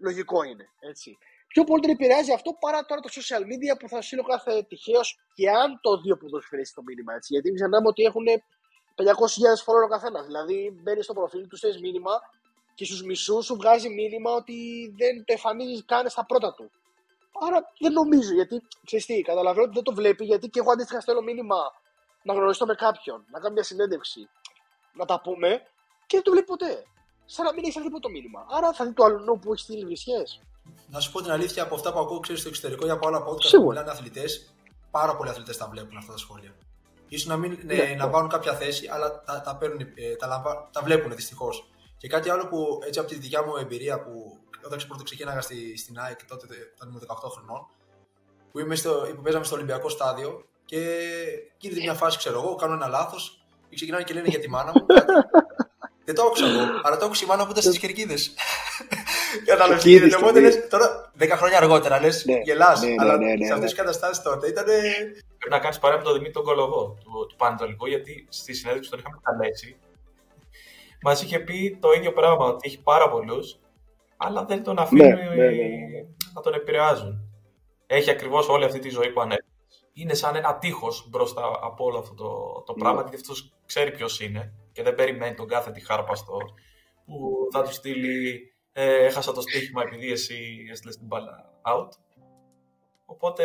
Λογικό είναι. Έτσι. Πιο πολύ τον επηρεάζει αυτό παρά τώρα το social media που θα στείλω κάθε τυχαίο και αν το δύο που δώσει το μήνυμα. Έτσι. Γιατί μην ξεχνάμε ότι έχουν 500.000 follower ο καθένας. Δηλαδή μπαίνει στο προφίλ του, στέλνεις μήνυμα και στους μισούς σου βγάζει μήνυμα ότι δεν το εμφανίζει καν στα πρώτα του. Άρα δεν νομίζω γιατί ξέρεις τι, καταλαβαίνω ότι δεν το βλέπει γιατί και εγώ αντίστοιχα στέλνω μήνυμα να γνωριστώ με κάποιον, να κάνω μια συνέντευξη, να τα πούμε και δεν το βλέπει ποτέ. Σαν να μην έχει τίποτα το μήνυμα. Άρα θα δει το αλλού που έχει στείλει βρισιέ. Να σου πω την αλήθεια από αυτά που ακούω ξέρεις, στο εξωτερικό ή από άλλα podcast Σίγουρα. που μιλάνε αθλητές, πάρα πολλοί αθλητές τα βλέπουν αυτά τα σχόλια. Ίσως να μην ναι, Ναι, να ναι. πάρουν κάποια θέση, αλλά τα, τα, παίρνουν, ε, τα, λαμβα- τα βλέπουν δυστυχώς. Και κάτι άλλο που έτσι από τη δικιά μου εμπειρία που όταν πρώτο ξεκίναγα στη, στην ΑΕΚ τότε όταν ήμουν 18 χρονών, που, είμαι στο, που παίζαμε στο Ολυμπιακό στάδιο και γίνεται μια φάση, ξέρω εγώ, κάνω ένα λάθος και ξεκινάνε και λένε για τη μάνα μου. κάτι. Δεν το άκουσα εγώ, αλλά το άκουσε η μάνα που ήταν στις κερκίδες. *laughs* Κατάλαβε τι Εκεί γίνεται. είναι Οπότε στιγμή. λες, τώρα 10 χρόνια αργότερα λες, Ναι, γελάς. ναι, ναι, αλλά ναι, ναι, σε αυτές ναι. τις καταστάσεις τότε ήταν. Πρέπει να κάνεις παρέα με τον Δημήτρη τον Κολογό του, του Πανετολικού, γιατί στη συνέντευξη τον είχαμε καλέσει. Μας είχε πει το ίδιο πράγμα, ότι έχει πάρα πολλούς, αλλά δεν τον αφήνει Ναι, ναι, ναι, ναι. να τον επηρεάζουν. Έχει ακριβώς όλη αυτή τη ζωή που ανέφερε. Είναι σαν ένα τείχος μπροστά από όλο αυτό το, το Ναι. πράγμα, γιατί αυτός ξέρει ποιος είναι και δεν περιμένει τον κάθε τη χάρπαστο που θα του στείλει. Ε, έχασα το στοίχημα επειδή εσύ έστειλες την μπάλα out. Οπότε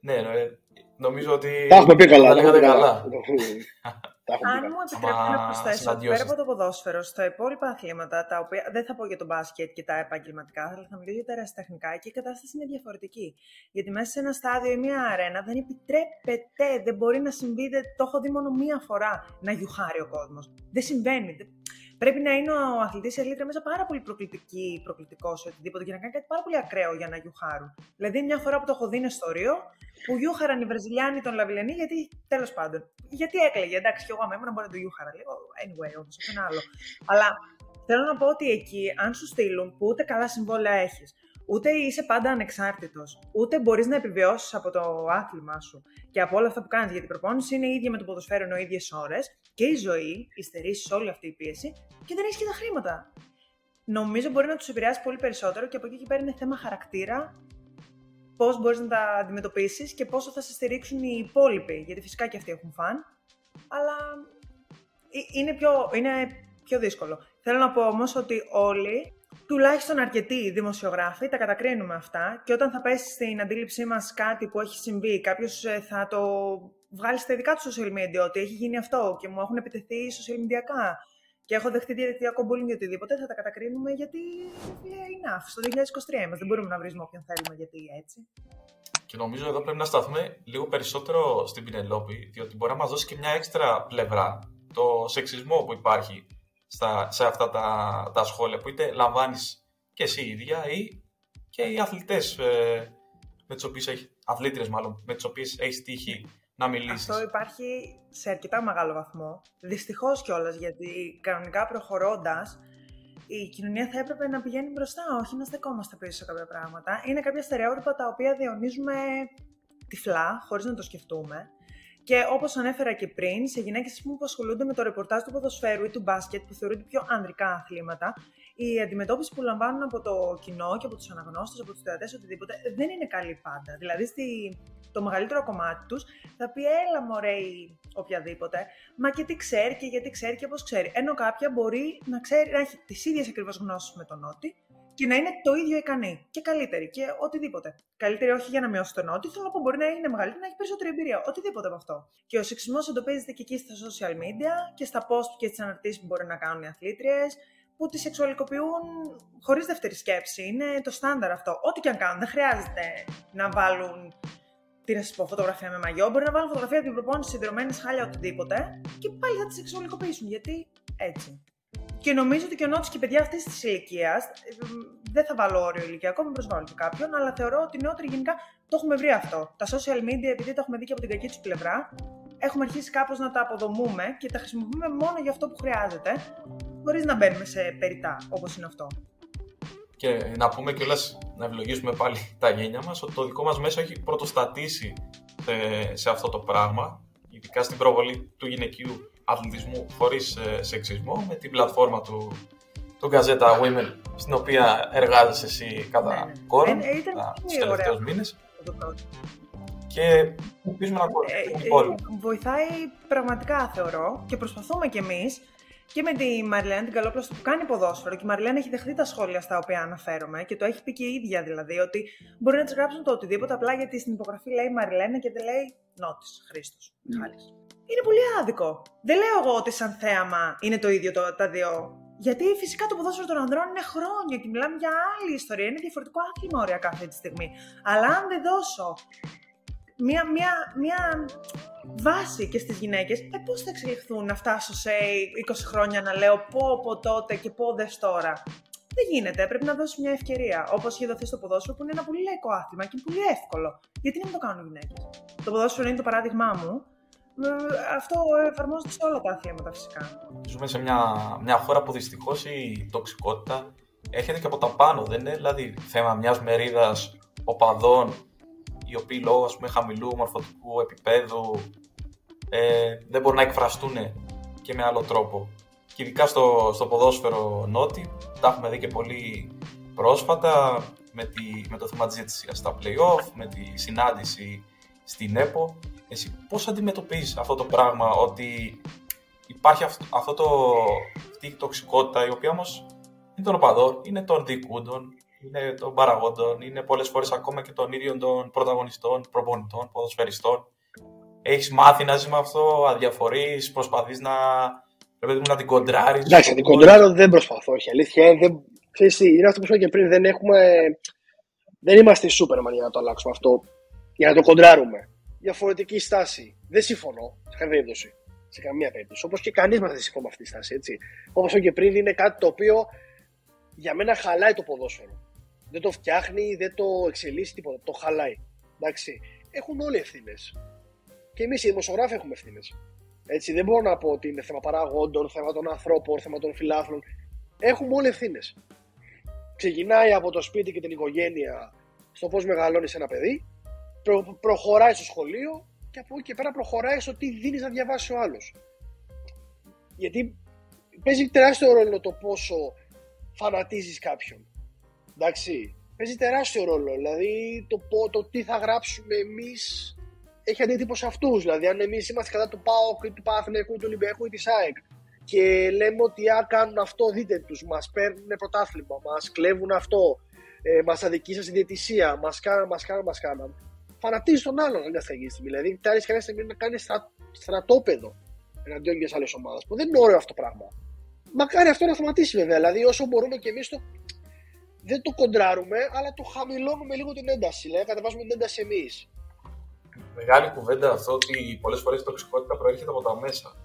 ναι, ε, νομίζω ότι. Τα έχουμε πει καλά. Τα τα έχουμε λέγατε πει καλά. *laughs* Τα έχουμε πει Αν καλά. μου επιτρέπετε να Άμα προσθέσω, συναντιώσεις. πέρα από το ποδόσφαιρο, στα υπόλοιπα αθλήματα, τα οποία δεν θα πω για το μπάσκετ και τα επαγγελματικά, αλλά θα μιλήσω για τα ερασιτεχνικά και η κατάσταση είναι διαφορετική. Γιατί μέσα σε ένα στάδιο ή μια αρένα δεν επιτρέπεται, δεν μπορεί να συμβεί, δεν, το έχω δει μόνο μία φορά να γιουχάρει ο κόσμος. Δεν συμβαίνει. Δεν- Πρέπει να είναι ο αθλητής ή η αθλήτρια μέσα πάρα πολύ προκλητική, προκλητικός ή οτιδήποτε και να κάνει κάτι πάρα πολύ ακραίο για να γιουχάρουν. Δηλαδή, μια φορά που το έχω δει είναι στο Ρίο, που γιούχαραν οι Βραζιλιάνοι τον Λαβιλενή, γιατί τέλος πάντων. Γιατί έκλαιγε, εντάξει, και εγώ άμα ήμουν μπορεί να το γιούχαρα λίγο. Anyway, όμως, αυτό είναι άλλο. Αλλά θέλω να πω ότι εκεί, αν σου στείλουν που ούτε καλά συμβόλαια έχεις, ούτε είσαι πάντα ανεξάρτητος, ούτε μπορείς να επιβιώσεις από το άθλημά σου και από όλα αυτά που κάνεις, γιατί η προπόνηση είναι η ίδια με το ποδοσφαίρο ενώ ίδιες ώρες και η ζωή, υστερήσει όλη αυτή η πίεση και δεν έχεις και τα χρήματα. Νομίζω μπορεί να τους επηρεάσει πολύ περισσότερο και από εκεί και πέρα είναι θέμα χαρακτήρα πώς μπορείς να τα αντιμετωπίσεις και πόσο θα σε στηρίξουν οι υπόλοιποι. Γιατί φυσικά και αυτοί έχουν φαν, αλλά ε- είναι πιο, είναι πιο δύσκολο. Θέλω να πω όμως ότι όλοι, τουλάχιστον αρκετοί δημοσιογράφοι, τα κατακρίνουμε αυτά και όταν θα πέσει στην αντίληψή μας κάτι που έχει συμβεί, κάποιος θα το βγάλει στα ειδικά του social media ότι έχει γίνει αυτό και μου έχουν επιτεθεί social media και έχω δεχτεί διαδικτυακό bullying ή οτιδήποτε, θα τα κατακρίνουμε γιατί είναι enough. Στο 2023 είμαστε. Δεν μπορούμε να βρίζουμε όποιον θέλουμε γιατί έτσι. Και νομίζω εδώ πρέπει να σταθούμε λίγο περισσότερο στην Πινελόπη, διότι μπορεί να μας δώσει και μια έξτρα πλευρά. Το σεξισμό που υπάρχει στα, σε αυτά τα, τα σχόλια, που είτε λαμβάνεις και εσύ ίδια ή και οι αθλητές, ε, με τις οποίες έχεις, αθλήτρες μάλλον, με τις οποίες έχεις τύχει να μιλήσεις. Αυτό υπάρχει σε αρκετά μεγάλο βαθμό. Δυστυχώς κιόλας, γιατί κανονικά προχωρώντας, η κοινωνία θα έπρεπε να πηγαίνει μπροστά, όχι να στεκόμαστε πίσω σε κάποια πράγματα. Είναι κάποια στερεότυπα τα οποία διονύζουμε τυφλά, χωρίς να το σκεφτούμε. Και όπως ανέφερα και πριν, σε γυναίκες που ασχολούνται με το ρεπορτάζ του ποδοσφαίρου ή του μπάσκετ, που θεωρούνται πιο ανδρικά αθλήματα, η αντιμετώπιση που λαμβάνουν από το κοινό και από τους αναγνώστες, από τους θεατές, οτιδήποτε, δεν είναι καλή πάντα. Δηλαδή, στη, το μεγαλύτερο κομμάτι τους θα πει έλα μωρέ η οποιαδήποτε, μα και τι ξέρει και γιατί ξέρει και πώς ξέρει. Ενώ κάποια μπορεί να, ξέρει, να έχει τις ίδιες ακριβώς γνώσεις με τον Νότι και να είναι το ίδιο ικανή και καλύτερη και οτιδήποτε. Καλύτερη όχι για να μειώσει τον Νότι, θέλω να πω μπορεί να είναι μεγαλύτερη, να έχει περισσότερη εμπειρία, οτιδήποτε από αυτό. Και ο σεξισμός εντοπίζεται και εκεί στα social media και στα post και στις αναρτήσεις που μπορεί να κάνουν οι αθλήτριες, που τη σεξουαλικοποιούν χωρίς δεύτερη σκέψη. Είναι το στάνταρ αυτό. Ό,τι και αν κάνουν, δεν χρειάζεται να βάλουν τι να σας πω, φωτογραφία με μαγιό. Μπορεί να βάλουν φωτογραφία από την προπόνηση συνδρομένη χάλια οτιδήποτε και πάλι θα τη σεξουαλικοποιήσουν. Γιατί έτσι. Και νομίζω ότι και ο Νότη και οι παιδιά αυτής της ηλικίας, δεν θα βάλω όριο ηλικιακό, μην προσβάλλω και κάποιον, αλλά θεωρώ ότι οι νεότεροι γενικά το έχουμε βρει αυτό. Τα social media, επειδή τα έχουμε δει και από την κακή τους πλευρά, έχουμε αρχίσει κάπως να τα αποδομούμε και τα χρησιμοποιούμε μόνο για αυτό που χρειάζεται, χωρίς να μπαίνουμε σε περιτά όπως είναι αυτό. Και να πούμε κιόλα, να ευλογήσουμε πάλι τα γένια μας, ότι το δικό μας μέσο έχει πρωτοστατήσει σε, σε αυτό το πράγμα, ειδικά στην προβολή του γυναικείου αθλητισμού χωρίς ε, σεξισμό, με την πλατφόρμα του, του Gazeta Women, στην οποία εργάζεσαι εσύ κατά Ναι, ναι. κόρον Ε, ήταν τα- πολύ τους τελευταίους ωραίο. μήνες Αυτό το πρώτο. και ελπίζουμε να Ε, ακολουθήσουμε ε, την πόλη. βοηθάει πραγματικά θεωρώ και προσπαθούμε κι εμείς και με τη Μαριλένα την Καλόπλαστο που κάνει ποδόσφαιρο και η Μαριλένα έχει δεχτεί τα σχόλια στα οποία αναφέρομαι και το έχει πει και η ίδια δηλαδή ότι μπορεί να της γράψουν το οτιδήποτε απλά γιατί στην υπογραφή λέει Μαριλένα και δεν λέει Νότη Χρήστος Μιχάλη. Είναι πολύ άδικο. Δεν λέω εγώ ότι σαν θέαμα είναι το ίδιο το, τα δύο. Γιατί φυσικά το ποδόσφαιρο των ανδρών είναι χρόνια και μιλάμε για άλλη ιστορία. Είναι διαφορετικό άθλημα ωριακά αυτή τη στιγμή. Αλλά αν δεν δώσω μια, μια, μια βάση και στις γυναίκες, ε, πώς θα εξελιχθούν να φτάσω σε 20 χρόνια να λέω πω πω τότε και πω δες τώρα. Δεν γίνεται, πρέπει να δώσει μια ευκαιρία. Όπως έχει δοθεί στο ποδόσφαιρο, που είναι ένα πολύ λαϊκό άθλημα και είναι πολύ εύκολο. Γιατί να μην το κάνουν οι γυναίκες; Το ποδόσφαιρο είναι το παράδειγμά μου. Ε, αυτό εφαρμόζεται σε όλα τα αθλήματα φυσικά. Ζούμε σε μια, μια χώρα που δυστυχώς η τοξικότητα έρχεται και από τα πάνω. Δεν είναι; Δηλαδή θέμα μιας μερίδας οπαδών οι οποίοι λόγω ας πούμε, χαμηλού μορφωτικού επίπεδου ε, δεν μπορούν να εκφραστούν και με άλλο τρόπο. Και ειδικά στο, στο ποδόσφαιρο νότι, τα έχουμε δει και πολύ πρόσφατα με, τη, με το θέμα της ζήτησης στα play-off, με τη συνάντηση στην ΕΠΟ. Εσύ πώς αντιμετωπίζεις αυτό το πράγμα, ότι υπάρχει αυτό, αυτό το, αυτή η τοξικότητα, η οποία όμως είναι των οπαδών, είναι των διοικούντων, είναι των παραγόντων, είναι πολλές φορές ακόμα και των ίδιων των πρωταγωνιστών, προπονητών, ποδοσφαιριστών. Έχεις μάθει να ζεις με αυτό, αδιαφορείς, προσπαθείς να, πρέπει να την κοντράρεις; Εντάξει, την κοντράρω δεν προσπαθώ, όχι αλήθεια. Δεν... Ξέρεις είναι αυτό που είπα και πριν, δεν έχουμε... Δεν είμαστε Σούπερμαν για να το αλλάξουμε αυτό, για να το κοντράρουμε. Διαφορετική στάση. Δεν συμφωνώ, σε καμία περίπτωση. Σε καμία περίπτωση. Όπως και κανείς μας δεν συμφωνεί με αυτή τη στάση. Έτσι. Όπως και πριν, είναι κάτι το οποίο για μένα χαλάει το ποδόσφαιρο. Δεν το φτιάχνει, δεν το εξελίσσει τίποτα. Το χαλάει. Εντάξει. Έχουν όλοι ευθύνες. Και εμείς οι δημοσιογράφοι έχουμε ευθύνες. Έτσι, δεν μπορώ να πω ότι είναι θέμα παραγόντων, θέμα των ανθρώπων, θέμα των φιλάθλων. Έχουμε όλοι ευθύνες. Ξεκινάει από το σπίτι και την οικογένεια στο πώς μεγαλώνεις ένα παιδί, προ, προχωράει στο σχολείο και από εκεί και πέρα προχωράει στο τι δίνεις να διαβάσει ο άλλος. Γιατί παίζει τεράστιο ρόλο το πόσο φανατίζεις κάποιον. Εντάξει. Παίζει τεράστιο ρόλο. Δηλαδή το, το τι θα γράψουμε εμείς έχει αντίτυπο σε αυτούς. Δηλαδή, αν εμείς είμαστε κατά του ΠΑΟΚ ή του Παθηνικού, του Ολυμπιακού ή της ΑΕΚ και λέμε ότι αν κάνουν αυτό, δείτε τους, μας παίρνουν πρωτάθλημα, μας κλέβουν αυτό, ε, μας αδικήσαν στην διαιτησία, μας κάναν, μας κάναν, μας κάναν. Φανατίζει τον άλλον αν στιγμή. Δηλαδή, φτάνει κανένα στιγμή να κάνει στρα, στρατόπεδο εναντίον μιας άλλης ομάδας. Που δεν είναι ωραίο αυτό το πράγμα. Μακάρι αυτό να σταματήσει βέβαια. Δηλαδή, όσο μπορούμε και εμείς το. Δεν το κοντράρουμε, αλλά το χαμηλώνουμε λίγο την ένταση. Δηλαδή, κατεβάζουμε την ένταση εμείς. Μεγάλη κουβέντα αυτό ότι πολλές φορές η τοξικότητα προέρχεται από τα μέσα.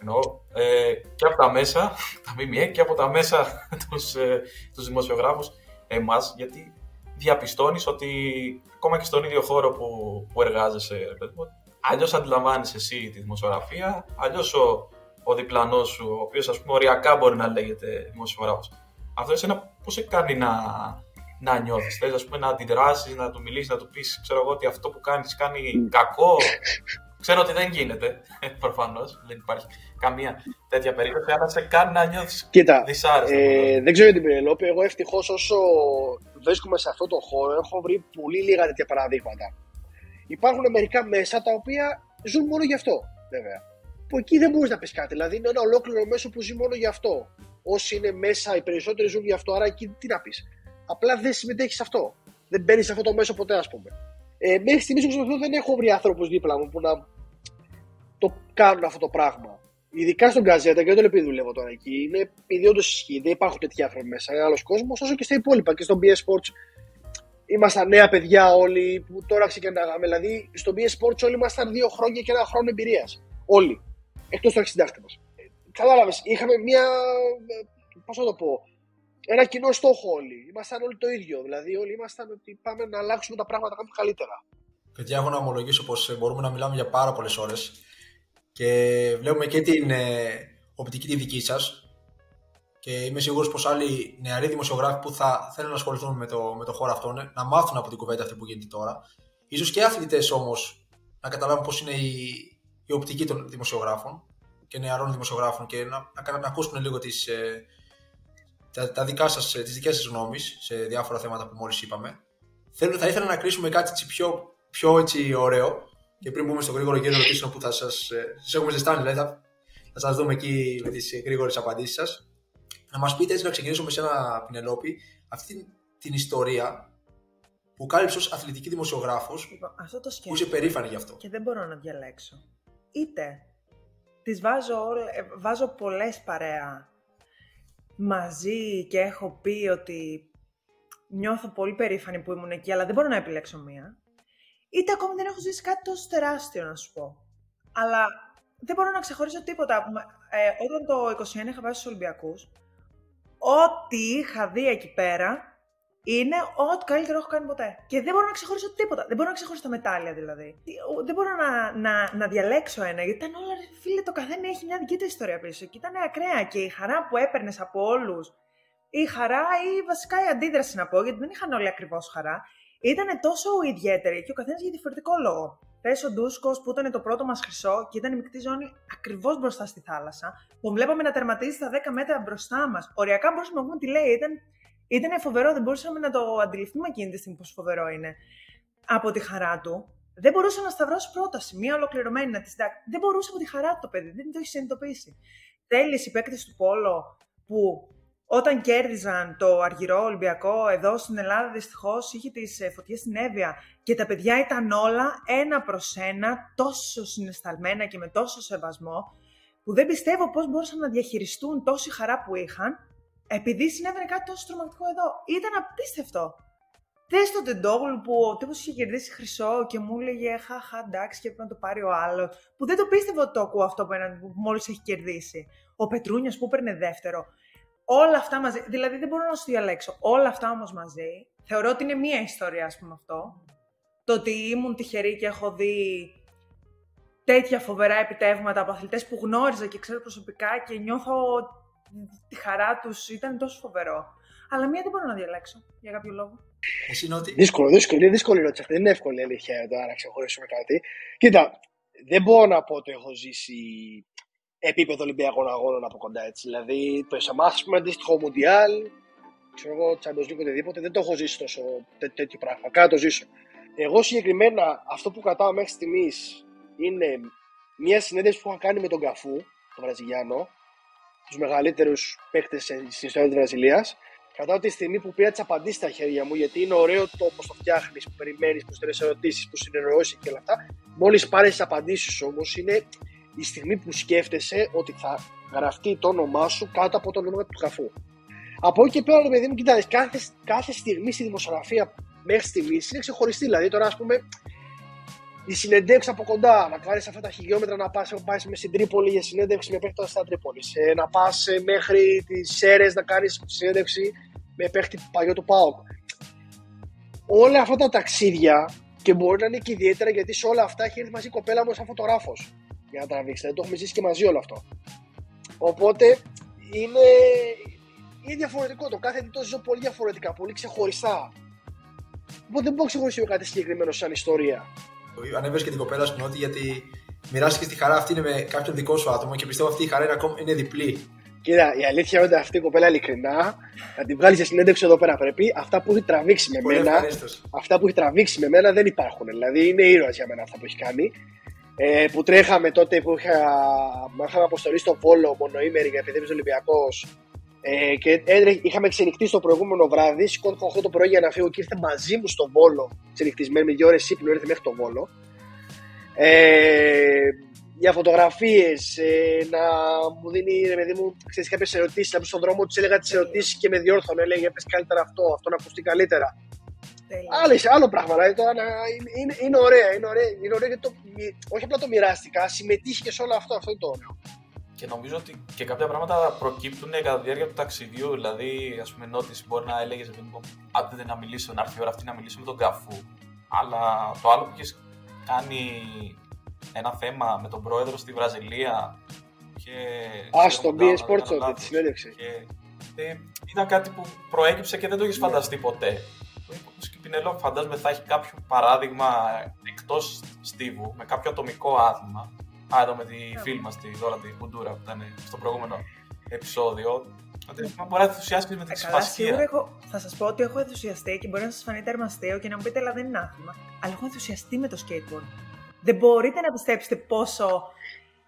Εννοώ ε, και από τα μέσα, *laughs* τα ΜΜΕ και από τα μέσα *laughs* τους, ε, τους δημοσιογράφους εμάς, γιατί διαπιστώνεις ότι ακόμα και στον ίδιο χώρο που, που εργάζεσαι, αλλιώς αντιλαμβάνεις εσύ τη δημοσιογραφία, αλλιώς ο, ο διπλανός σου, ο οποίος ας πούμε οριακά μπορεί να λέγεται δημοσιογράφος. Αυτό εσένα πώ σε κάνει να, να νιώθεις. Θες να αντιδράσεις, να του μιλήσεις, να του πεις: Ξέρω εγώ ότι αυτό που κάνεις κάνει κακό. Ξέρω ότι δεν γίνεται, *laughs* προφανώς. Δεν υπάρχει καμία τέτοια περίπτωση, αλλά σε κάνει να νιώθεις δυσάρεστα. Ε, δεν ξέρω για την Πενελόπη. Εγώ ευτυχώς όσο βρίσκομαι σε αυτό το χώρο, έχω βρει πολύ λίγα τέτοια παραδείγματα. Υπάρχουν μερικά μέσα τα οποία ζουν μόνο γι' αυτό, βέβαια που εκεί δεν μπορείς να πεις κάτι. Δηλαδή είναι ένα ολόκληρο μέσο που ζει μόνο γι' αυτό. Όσοι είναι μέσα, οι περισσότεροι ζουν γι' αυτό, άρα εκεί τι να πεις. Απλά δεν συμμετέχεις σε αυτό. Δεν μπαίνεις σε αυτό το μέσο ποτέ, ας πούμε. Ε, μέχρι στιγμής όπως δεν έχω βρει άνθρωπου δίπλα μου που να το κάνουν αυτό το πράγμα. Ειδικά στον Καζέτα, και δεν το επειδή δουλεύω τώρα εκεί, είναι επειδή όντω ισχύει. Δεν υπάρχουν τέτοιοι άνθρωποι μέσα. Είναι άλλος κόσμος, όσο και στα υπόλοιπα. Και στον BS Sports ήμασταν νέα παιδιά όλοι που τώρα ξεκινάγαμε. Δηλαδή, στο BS Sports όλοι ήμασταν δύο χρόνια και ένα χρόνο εμπειρίας. Όλοι εκτός του αρχισυντάκτη μα. Κατάλαβες, είχαμε μια. Πώς να το πω. Ένα κοινό στόχο όλοι. Ήμασταν όλοι το ίδιο. Δηλαδή, όλοι ήμασταν ότι πάμε να αλλάξουμε τα πράγματα κάπου καλύτερα. Παιδιά, έχω να ομολογήσω πως μπορούμε να μιλάμε για πάρα πολλές ώρες και βλέπουμε και την ε, οπτική τη δική σας. Και είμαι σίγουρος πως άλλοι νεαροί δημοσιογράφοι που θα θέλουν να ασχοληθούν με το, με το χώρο αυτό να μάθουν από την κουβέντα αυτή που γίνεται τώρα. σω και αθλητές όμως να καταλάβουν πώ είναι η, η οπτική των δημοσιογράφων και νεαρών δημοσιογράφων και να, να, να ακούσουν λίγο τις, ε, τα, τα δικά σας, ε, τις δικές σας γνώμες σε διάφορα θέματα που μόλις είπαμε. Θέλω, θα ήθελα να κλείσουμε κάτι έτσι πιο, πιο έτσι ωραίο και πριν μπούμε στο γρήγορο γύρο ερωτήσεων που θα σας, ε, σας έχουμε ζεστάνει, δηλαδή θα, Θα σας δούμε εκεί με τι γρήγορες απαντήσεις σας. Να μας πείτε έτσι να ξεκινήσουμε με ένα Πινελόπη αυτή την ιστορία που κάλυψε ως αθλητική δημοσιογράφος. Λοιπόν, αυτό το που είσαι περήφανη γι' αυτό. Και δεν μπορώ να διαλέξω. Είτε τις βάζω, ε, βάζω πολλές παρέα μαζί και έχω πει ότι νιώθω πολύ περήφανη που ήμουν εκεί, αλλά δεν μπορώ να επιλέξω μία. Είτε ακόμη δεν έχω ζήσει κάτι τόσο τεράστιο, να σου πω. Αλλά δεν μπορώ να ξεχωρίσω τίποτα. Ε, όταν το 21 είχα πάει στους Ολυμπιακούς, ό,τι είχα δει εκεί πέρα είναι ό,τι καλύτερο έχω κάνει ποτέ. Και δεν μπορώ να ξεχωρίσω τίποτα. Δεν μπορώ να ξεχωρίσω τα μετάλλια δηλαδή. Δεν μπορώ να, να, να διαλέξω ένα, γιατί ήταν όλα, φίλε, το καθένα έχει μια δική του ιστορία πίσω. Και ήταν ακραία. Και η χαρά που έπαιρνες από όλους, η χαρά ή βασικά η αντίδραση να πω, γιατί δεν είχαν όλοι ακριβώς χαρά, ήταν τόσο ιδιαίτερη και ο καθένας για διαφορετικό λόγο. Πες ο Ντούσκος που ήταν το πρώτο μας χρυσό και ήταν η μεικτή ζώνη ακριβώς μπροστά στη θάλασσα. Τον βλέπαμε να τερματίζει στα 10 μέτρα μπροστά μας. Οριακά μπορούσαμε να πούμε τι λέει. Ήταν ήταν φοβερό, δεν μπορούσαμε να το αντιληφθούμε εκείνη τη στιγμή πόσο φοβερό είναι. Από τη χαρά του, δεν μπορούσε να σταυρώσει πρόταση, μία ολοκληρωμένη να τη συντάξει. Δεν μπορούσε από τη χαρά του το παιδί, δεν το έχεις συνειδητοποιήσει. Τέλει οι παίκτες του Πόλο που όταν κέρδιζαν το Αργυρό Ολυμπιακό εδώ στην Ελλάδα, δυστυχώς είχε τις ε, φωτιές στην Εύβοια και τα παιδιά ήταν όλα ένα προς ένα, τόσο συναισθαλμένα και με τόσο σεβασμό, που δεν πιστεύω πώς μπορούσαν να διαχειριστούν τόση χαρά που είχαν επειδή συνέβαινε κάτι τόσο τρομακτικό εδώ. Ήταν απίστευτο. Θες τον Τεντόγλου που ο τύπος είχε κερδίσει χρυσό και μου έλεγε Χαχά, εντάξει, και πρέπει να το πάρει ο άλλος. Που δεν το πίστευε ότι το ακούω αυτό που, που μόλις έχει κερδίσει. Ο Πετρούνιος που έπαιρνε δεύτερο. Όλα αυτά μαζί. Δηλαδή δεν μπορώ να σου διαλέξω. Όλα αυτά όμως μαζί. Θεωρώ ότι είναι μία ιστορία, ας πούμε αυτό. Το ότι ήμουν τυχερή και έχω δει τέτοια φοβερά επιτεύγματα από αθλητές που γνώριζα και ξέρω προσωπικά και νιώθω τη χαρά τους ήταν τόσο φοβερό. Αλλά μία δεν μπορώ να διαλέξω για κάποιο λόγο. Εσύ ότι... Δύσκολο, δύσκολο, είναι δύσκολη ερώτηση αυτή. Δεν είναι εύκολη αλήθεια εδώ να ξεχωρίσουμε κάτι. Κοίτα, δεν μπορώ να πω ότι έχω ζήσει επίπεδο Ολυμπιακών Αγώνων από κοντά έτσι. Δηλαδή, το σε εμά, πούμε, αντίστοιχο Μουντιάλ, ξέρω εγώ, Champions League οτιδήποτε, δεν το έχω ζήσει τόσο τέ, τέτοιο πράγμα. Κάτι το ζήσω. Εγώ συγκεκριμένα, αυτό που κρατάω μέχρι στιγμής είναι μια συνέντευξη που είχα κάνει με τον Καφού, τον Βραζιλιάνο, τους μεγαλύτερους παίχτε στην ιστορία της Βραζιλίας. Κατά τη στιγμή που πήρα τις απαντήσεις στα χέρια μου, γιατί είναι ωραίο το πώ το φτιάχνεις, που περιμένεις, που στέλνεις ερωτήσεις, που συνεννοήσει και όλα αυτά. Μόλις πάρεις τις απαντήσεις όμως, είναι η στιγμή που σκέφτεσαι ότι θα γραφτεί το όνομά σου κάτω από το όνομα του καφού. Από εκεί και πέρα, παιδί μου, κοιτάξτε, κάθε, κάθε στιγμή στη δημοσιογραφία μέχρι στιγμής είναι ξεχωριστή. Δηλαδή, τώρα, ας πούμε, η συνεντεύξη από κοντά, να κάνει αυτά τα χιλιόμετρα να πας μες στην Τρίπολη για συνέντευξη με παίχτη στα Τρίπολη. Ε, να πας ε, μέχρι τις Σέρες να κάνεις συνέντευξη με παίχτη παλιό του ΠΑΟΚ. Όλα αυτά τα ταξίδια και μπορεί να είναι και ιδιαίτερα γιατί σε όλα αυτά έχει έρθει μαζί η κοπέλα μου σαν φωτογράφος για να τραβήξει. Δεν το έχουμε ζήσει και μαζί όλο αυτό. Οπότε είναι, είναι διαφορετικό. Το κάθε τι το ζω πολύ διαφορετικά, πολύ ξεχωριστά. Οπότε δεν μπορώ να ξεχωρίσω κάτι συγκεκριμένο σαν ιστορία ανέβες και την κοπέλα στην Νότι γιατί μοιράστηκες τη χαρά αυτή είναι με κάποιον δικό σου άτομο και πιστεύω αυτή η χαρά είναι, ακόμα, είναι διπλή. Κοίτα, η αλήθεια είναι ότι αυτή η κοπέλα ειλικρινά να την βγάλεις σε συνέντευξη εδώ πέρα πρέπει. Αυτά που έχει τραβήξει με μένα, αυτά που έχει τραβήξει με μένα δεν υπάρχουν. Δηλαδή είναι ήρωας για μένα αυτά που έχει κάνει. Ε, που τρέχαμε τότε που είχα, είχαμε αποστολή στο Βόλο μονοήμερη για επειδή Ολυμπιακός ε, και έτρεχε, είχαμε ξενυχτήσει το προηγούμενο βράδυ. Σηκώθηκα 8 το πρωί για να φύγω και ήρθε μαζί μου στο Βόλο. Ξενυχτισμένη με δύο ώρες ύπνο, ήρθε μέχρι το Βόλο. Ε, για φωτογραφίες, ε, να μου δίνει ρε παιδί μου κάποιες ερωτήσεις. Να στον δρόμο της έλεγα τις ερωτήσεις και με διόρθωνε. Έλεγε πες καλύτερα αυτό, αυτό να ακουστεί καλύτερα. Άλλο, άλλο πράγμα. Δηλαδή, τώρα, είναι, είναι, είναι, ωραία. Είναι ωραία, είναι ωραία γιατί το, όχι απλά το μοιράστηκα, συμμετείχε και σε όλο αυτό. Αυτό είναι το ωραίο. Και νομίζω ότι και κάποια πράγματα προκύπτουν κατά τη διάρκεια του ταξιδιού. Δηλαδή, ας πούμε, νότιση μπορεί να έλεγες άντε να μιλήσω, να έρθει η ώρα αυτή να μιλήσω με τον καφού. Αλλά το άλλο που έχεις κάνει ένα θέμα με τον πρόεδρο στη Βραζιλία. Και Α, στο BS Sports, της συνέντευξη. Ήταν κάτι που προέκυψε και δεν το έχεις φανταστεί ποτέ. Όπως και η Πινελό, φαντάζομαι θα έχει κάποιο παράδειγμα εκτός στίβου, με κάποιο ατομικό άθλημα Α, εδώ με τη ναι. φίλη μας, τη Δώρα, τη Κουντούρα, που ήταν στο προηγούμενο επεισόδιο. Ότι μπορεί να ενθουσιάσεις με τη ε, Σίγουρα έχω, θα σας πω ότι έχω ενθουσιαστεί και μπορεί να σας φανεί τερμαστέο και να μου πείτε, αλλά δεν είναι άθλημα. Αλλά έχω ενθουσιαστεί με το skateboard. Δεν μπορείτε να πιστέψετε πόσο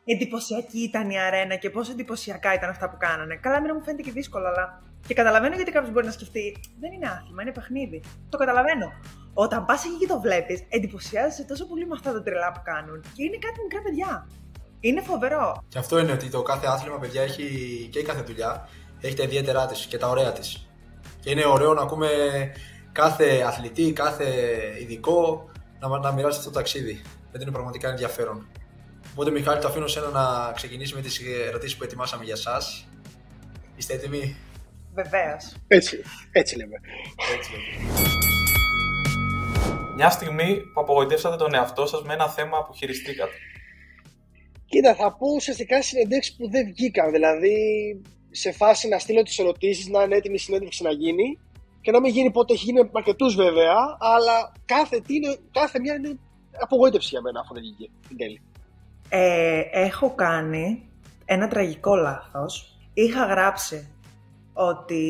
εντυπωσιακή ήταν η αρένα και πόσο εντυπωσιακά ήταν αυτά που κάνανε. Καλά, μην μου φαίνεται και δύσκολο, αλλά. Και καταλαβαίνω γιατί κάποιος μπορεί να σκεφτεί. Δεν είναι άθλημα, είναι παιχνίδι. Το καταλαβαίνω. Όταν πας εκεί και το βλέπεις, εντυπωσιάζεσαι τόσο πολύ με αυτά τα τρελά που κάνουν. Και είναι κάτι μικρά παιδιά. Είναι φοβερό. Και αυτό είναι ότι το κάθε άθλημα, παιδιά, έχει και η κάθε δουλειά έχει τα ιδιαίτερά της και τα ωραία της. Και είναι ωραίο να ακούμε κάθε αθλητή, κάθε ειδικό να, να μοιράσει αυτό το ταξίδι. Γιατί είναι πραγματικά ενδιαφέρον. Οπότε, Μιχάλη, το αφήνω σένα να ξεκινήσει με τις ερωτήσεις που ετοιμάσαμε για εσά. Είστε έτοιμοι; Βεβαίως. Έτσι, έτσι λέμε. Έτσι, Μια στιγμή που απογοητεύσατε τον εαυτό σας με ένα θέμα που χειριστήκατε. Κοίτα, θα πω ουσιαστικά συνεντεύξεις που δεν βγήκαν. Δηλαδή, σε φάση να στείλω τις ερωτήσεις, να είναι έτοιμη η συνέντευξη να γίνει και να μην γίνει ποτέ. Έχει γίνει με αρκετούς βέβαια, αλλά κάθε, τι είναι, κάθε μια είναι απογοήτευση για μένα αφού δεν βγήκε την τέλη. Ε, έχω κάνει ένα τραγικό λάθος. Είχα γράψει ότι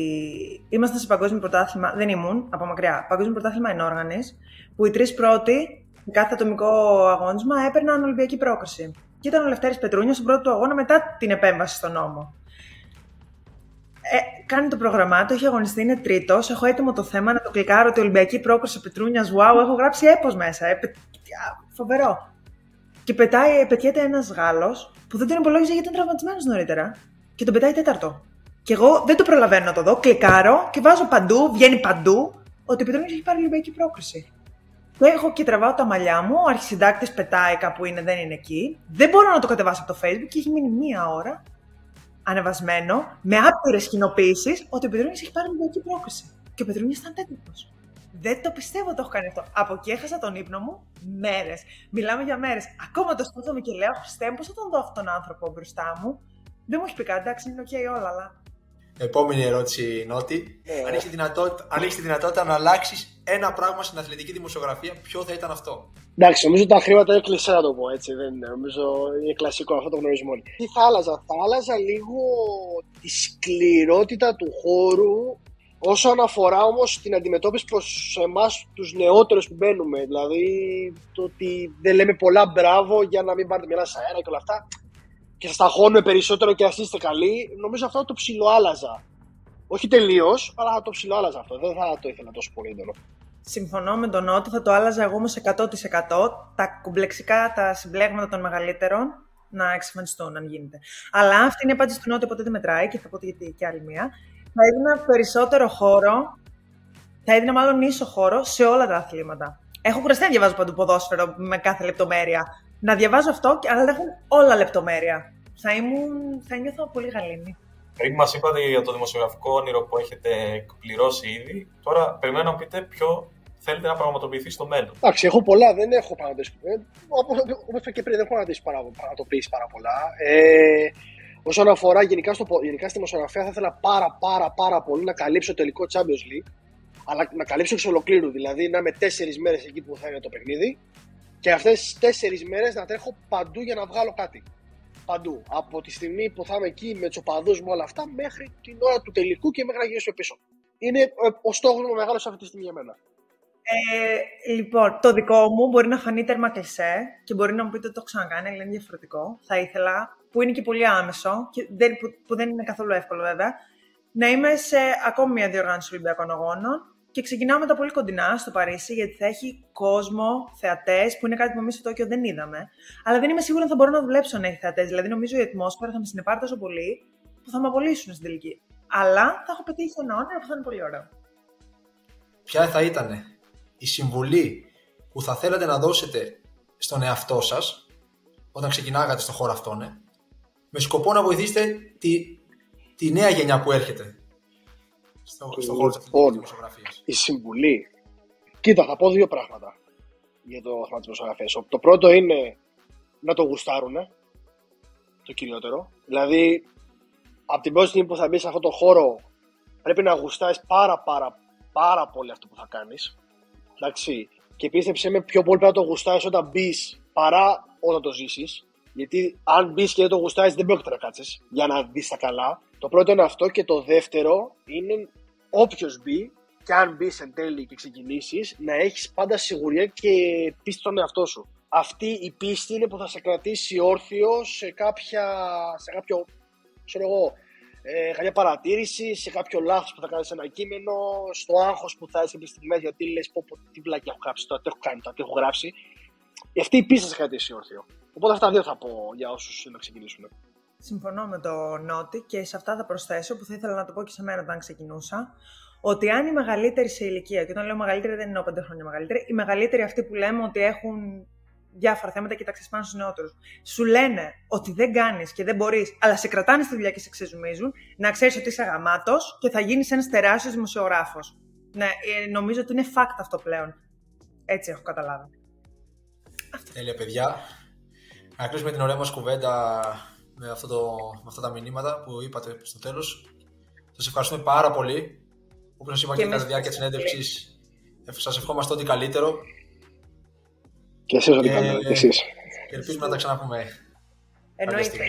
ήμασταν σε παγκόσμιο πρωτάθλημα, δεν ήμουν, από μακριά, παγκόσμιο πρωτάθλημα ενόργανης, που οι τρεις πρώτοι, κάθε ατομικό αγώνισμα, έπαιρναν Ολυμπιακή πρόκριση. Και ήταν ο Λευτέρης Πετρούνιος στον πρώτος του αγώνα μετά την επέμβαση στον νόμο. Ε, κάνει το πρόγραμμά του, έχει αγωνιστεί, είναι τρίτος. Έχω έτοιμο το θέμα να το κλικάρω ότι Ολυμπιακή πρόκριση Πετρούνια. Wow, έχω γράψει έπω μέσα. Ε, φοβερό. Και πετάει, πετιέται ένας Γάλλος που δεν τον υπολόγιζε γιατί ήταν τραυματισμένος νωρίτερα. Και τον πετάει τέταρτο. Και εγώ δεν το προλαβαίνω να το δω. Κλικάρω και βάζω παντού, βγαίνει παντού, ότι ο Πετρούνια έχει πάρει Ολυμπιακή πρόκριση. Το έχω και τραβάω τα μαλλιά μου. Ο αρχισυντάκτης πετάει κάπου είναι, δεν είναι εκεί. Δεν μπορώ να το κατεβάσω από το Facebook και έχει μείνει μία ώρα ανεβασμένο με άπειρες κοινοποίησεις ότι ο Πετρούνια έχει πάρει Ολυμπιακή πρόκριση. Και ο Πετρούνια ήταν τέτοιος. Δεν το πιστεύω ότι το έχω κάνει αυτό. Από εκεί έχασα τον ύπνο μου μέρες. Μιλάμε για μέρες. Ακόμα το σκέφτομαι και λέω: Χριστέ πώς θα τον δω αυτόν τον άνθρωπο μπροστά μου; Δεν μου έχει πει κάτι, εντάξει, είναι οκ όλα, αλλά. Επόμενη ερώτηση, Νότι. Ε. Αν έχεις τη δυνατότητα, αν έχεις τη δυνατότητα να αλλάξεις ένα πράγμα στην αθλητική δημοσιογραφία, ποιο θα ήταν αυτό; Εντάξει, νομίζω τα χρήματα είναι κλισέ να το πω έτσι. Δεν είναι. Νομίζω είναι κλασικό αυτό το γνωρίζουμε όλοι. Τι θα άλλαζα, θα άλλαζα λίγο τη σκληρότητα του χώρου όσον αφορά όμως την αντιμετώπιση προς εμάς τους νεότερους που μπαίνουμε. Δηλαδή το ότι δεν λέμε πολλά μπράβο για να μην πάρετε μια σε αέρα και όλα αυτά. Και σα ταχώνουμε περισσότερο και ας είστε καλοί. Νομίζω αυτό το ψιλοάλαζα. Όχι τελείως, αλλά θα το ψιλοάλαζα αυτό. Δεν θα το ήθελα τόσο πολύ έντονο. Συμφωνώ με τον Νότι, θα το άλλαζα εγώ όμως 100%. Τα κουμπλεξικά, τα συμπλέγματα των μεγαλύτερων να εξαφανιστούν, αν γίνεται. Αλλά αυτή είναι η απάντηση του Νότι, οπότε δεν μετράει και θα πω γιατί και άλλη μία. Θα έδινα περισσότερο χώρο, θα έδινα μάλλον ίσο χώρο σε όλα τα αθλήματα. Έχω κουραστεί να διαβάζω παντού ποδόσφαιρο με κάθε λεπτομέρεια. Να διαβάζω αυτό, αλλά να έχουν όλα λεπτομέρεια. Θα, ήμουν, θα νιώθω πολύ γαλήνη. Πριν μας είπατε για το δημοσιογραφικό όνειρο που έχετε εκπληρώσει ήδη, τώρα περιμένω να πείτε ποιο θέλετε να πραγματοποιηθεί στο μέλλον. Εντάξει, έχω πολλά, δεν έχω πραγματοποιήσει. Όπω είπα και πριν, δεν έχω πραγματοποιήσει πάρα πολλά. Ε, όσον αφορά γενικά, στο, γενικά στη δημοσιογραφία, θα ήθελα πάρα πάρα πάρα πολύ να καλύψω τελικό Champions League. Αλλά να καλύψω εξ ολοκλήρου. Δηλαδή να είμαι τέσσερις μέρες εκεί που θα είναι το παιχνίδι και αυτές τις τέσσερις μέρες να τρέχω παντού για να βγάλω κάτι. Παντού. Από τη στιγμή που θα είμαι εκεί με του οπαδού μου όλα αυτά μέχρι την ώρα του τελικού και μέχρι να γυρίσω πίσω. Είναι ε, ο στόχος μου μεγάλος αυτή τη στιγμή για μένα. Ε, λοιπόν, το δικό μου μπορεί να φανεί τέρμα κλεισέ και μπορεί να μου πείτε ότι το έχω ξανακάνει, αλλά είναι διαφορετικό. Θα ήθελα, που είναι και πολύ άμεσο, και δεν, που, που δεν είναι καθόλου εύκολο βέβαια, να είμαι σε ακόμη μια διοργάνωση Ολυμπιακών Αγώνων και ξεκινάω με τα πολύ κοντινά στο Παρίσι, γιατί θα έχει κόσμο, θεατές, που είναι κάτι που εμείς στο Τόκιο δεν είδαμε. Αλλά δεν είμαι σίγουρη αν θα μπορώ να δουλέψω να έχει θεατές. Δηλαδή, νομίζω η ατμόσφαιρα θα με συνεπάρει τόσο πολύ που θα με απολύσουν στην τελική. Αλλά θα έχω πετύχει ένα όνειρο που θα είναι πολύ ωραίο. Ποια θα ήταν η συμβουλή που θα θέλατε να δώσετε στον εαυτό σας όταν ξεκινάγατε στον χώρο αυτόν, ε, με σκοπό να βοηθήσετε τη, τη νέα γενιά που έρχεται στο, στον χώρο της αθλητικής Λοιπόν, δημοσιογραφίας. η συμβουλή. Κοίτα, θα πω δύο πράγματα για το θέμα τη δημοσιογραφία. Το πρώτο είναι να το γουστάρουν. Το κυριότερο. Δηλαδή, από την πρώτη στιγμή που θα μπεις σε αυτό το χώρο, πρέπει να γουστάρει πάρα πάρα πάρα πολύ αυτό που θα κάνεις. Εντάξει. Και πίστεψε με πιο πολύ πρέπει να το γουστάρει όταν μπεις παρά όταν το ζήσεις. Γιατί αν μπεις και δεν το γουστάρει, δεν πρόκειται να κάτσεις για να δει τα καλά. Το πρώτο είναι αυτό. Και το δεύτερο είναι όποιος μπει, και αν μπεις εν τέλει και ξεκινήσεις, να έχεις πάντα σιγουριά και πίστη στον εαυτό σου. αυτή η πίστη είναι που θα σε κρατήσει όρθιο σε, κάποια, σε κάποιο, ξέρω εγώ, ε, κάποια παρατήρηση, σε κάποιο λάθος που θα κάνεις ένα κείμενο, στο άγχος που θα έχει στιγμές γιατί λες: Πω, πω, τι βλάκι έχω γράψει τώρα, τι έχω κάνει τώρα, τι έχω γράψει. Αυτή η πίστη θα σε κρατήσει όρθιο. Οπότε αυτά δύο θα πω για όσους να ξεκινήσουν. Συμφωνώ με το Νότι και σε αυτά θα προσθέσω που θα ήθελα να το πω και σε μένα όταν ξεκινούσα. Ότι αν οι μεγαλύτεροι σε ηλικία, και όταν λέω μεγαλύτεροι δεν εννοώ πέντε χρόνια μεγαλύτεροι, οι μεγαλύτεροι αυτοί που λέμε ότι έχουν διάφορα θέματα, κοιτάξτε πάνω στους νεότερους, σου λένε ότι δεν κάνεις και δεν μπορείς, αλλά σε κρατάνε στη δουλειά και σε ξεζουμίζουν, να ξέρεις ότι είσαι αγαμάτο και θα γίνεις ένας τεράστιος δημοσιογράφος. Ναι, ε, νομίζω ότι είναι fact αυτό πλέον. Έτσι έχω καταλάβει. Τέλεια, παιδιά. Να κλείσουμε την ωραία μας κουβέντα με, αυτό το, με αυτά τα μηνύματα που είπατε στο τέλος. Σας ευχαριστούμε πάρα πολύ. Όπως σας είπα και, και κατά τη διάρκεια της συνέντευξης, σας ευχόμαστε ό,τι καλύτερο και εσείς ό,τι κάνετε. Και εσείς. Και ελπίζουμε να τα ξαναπούμε. Εννοείται.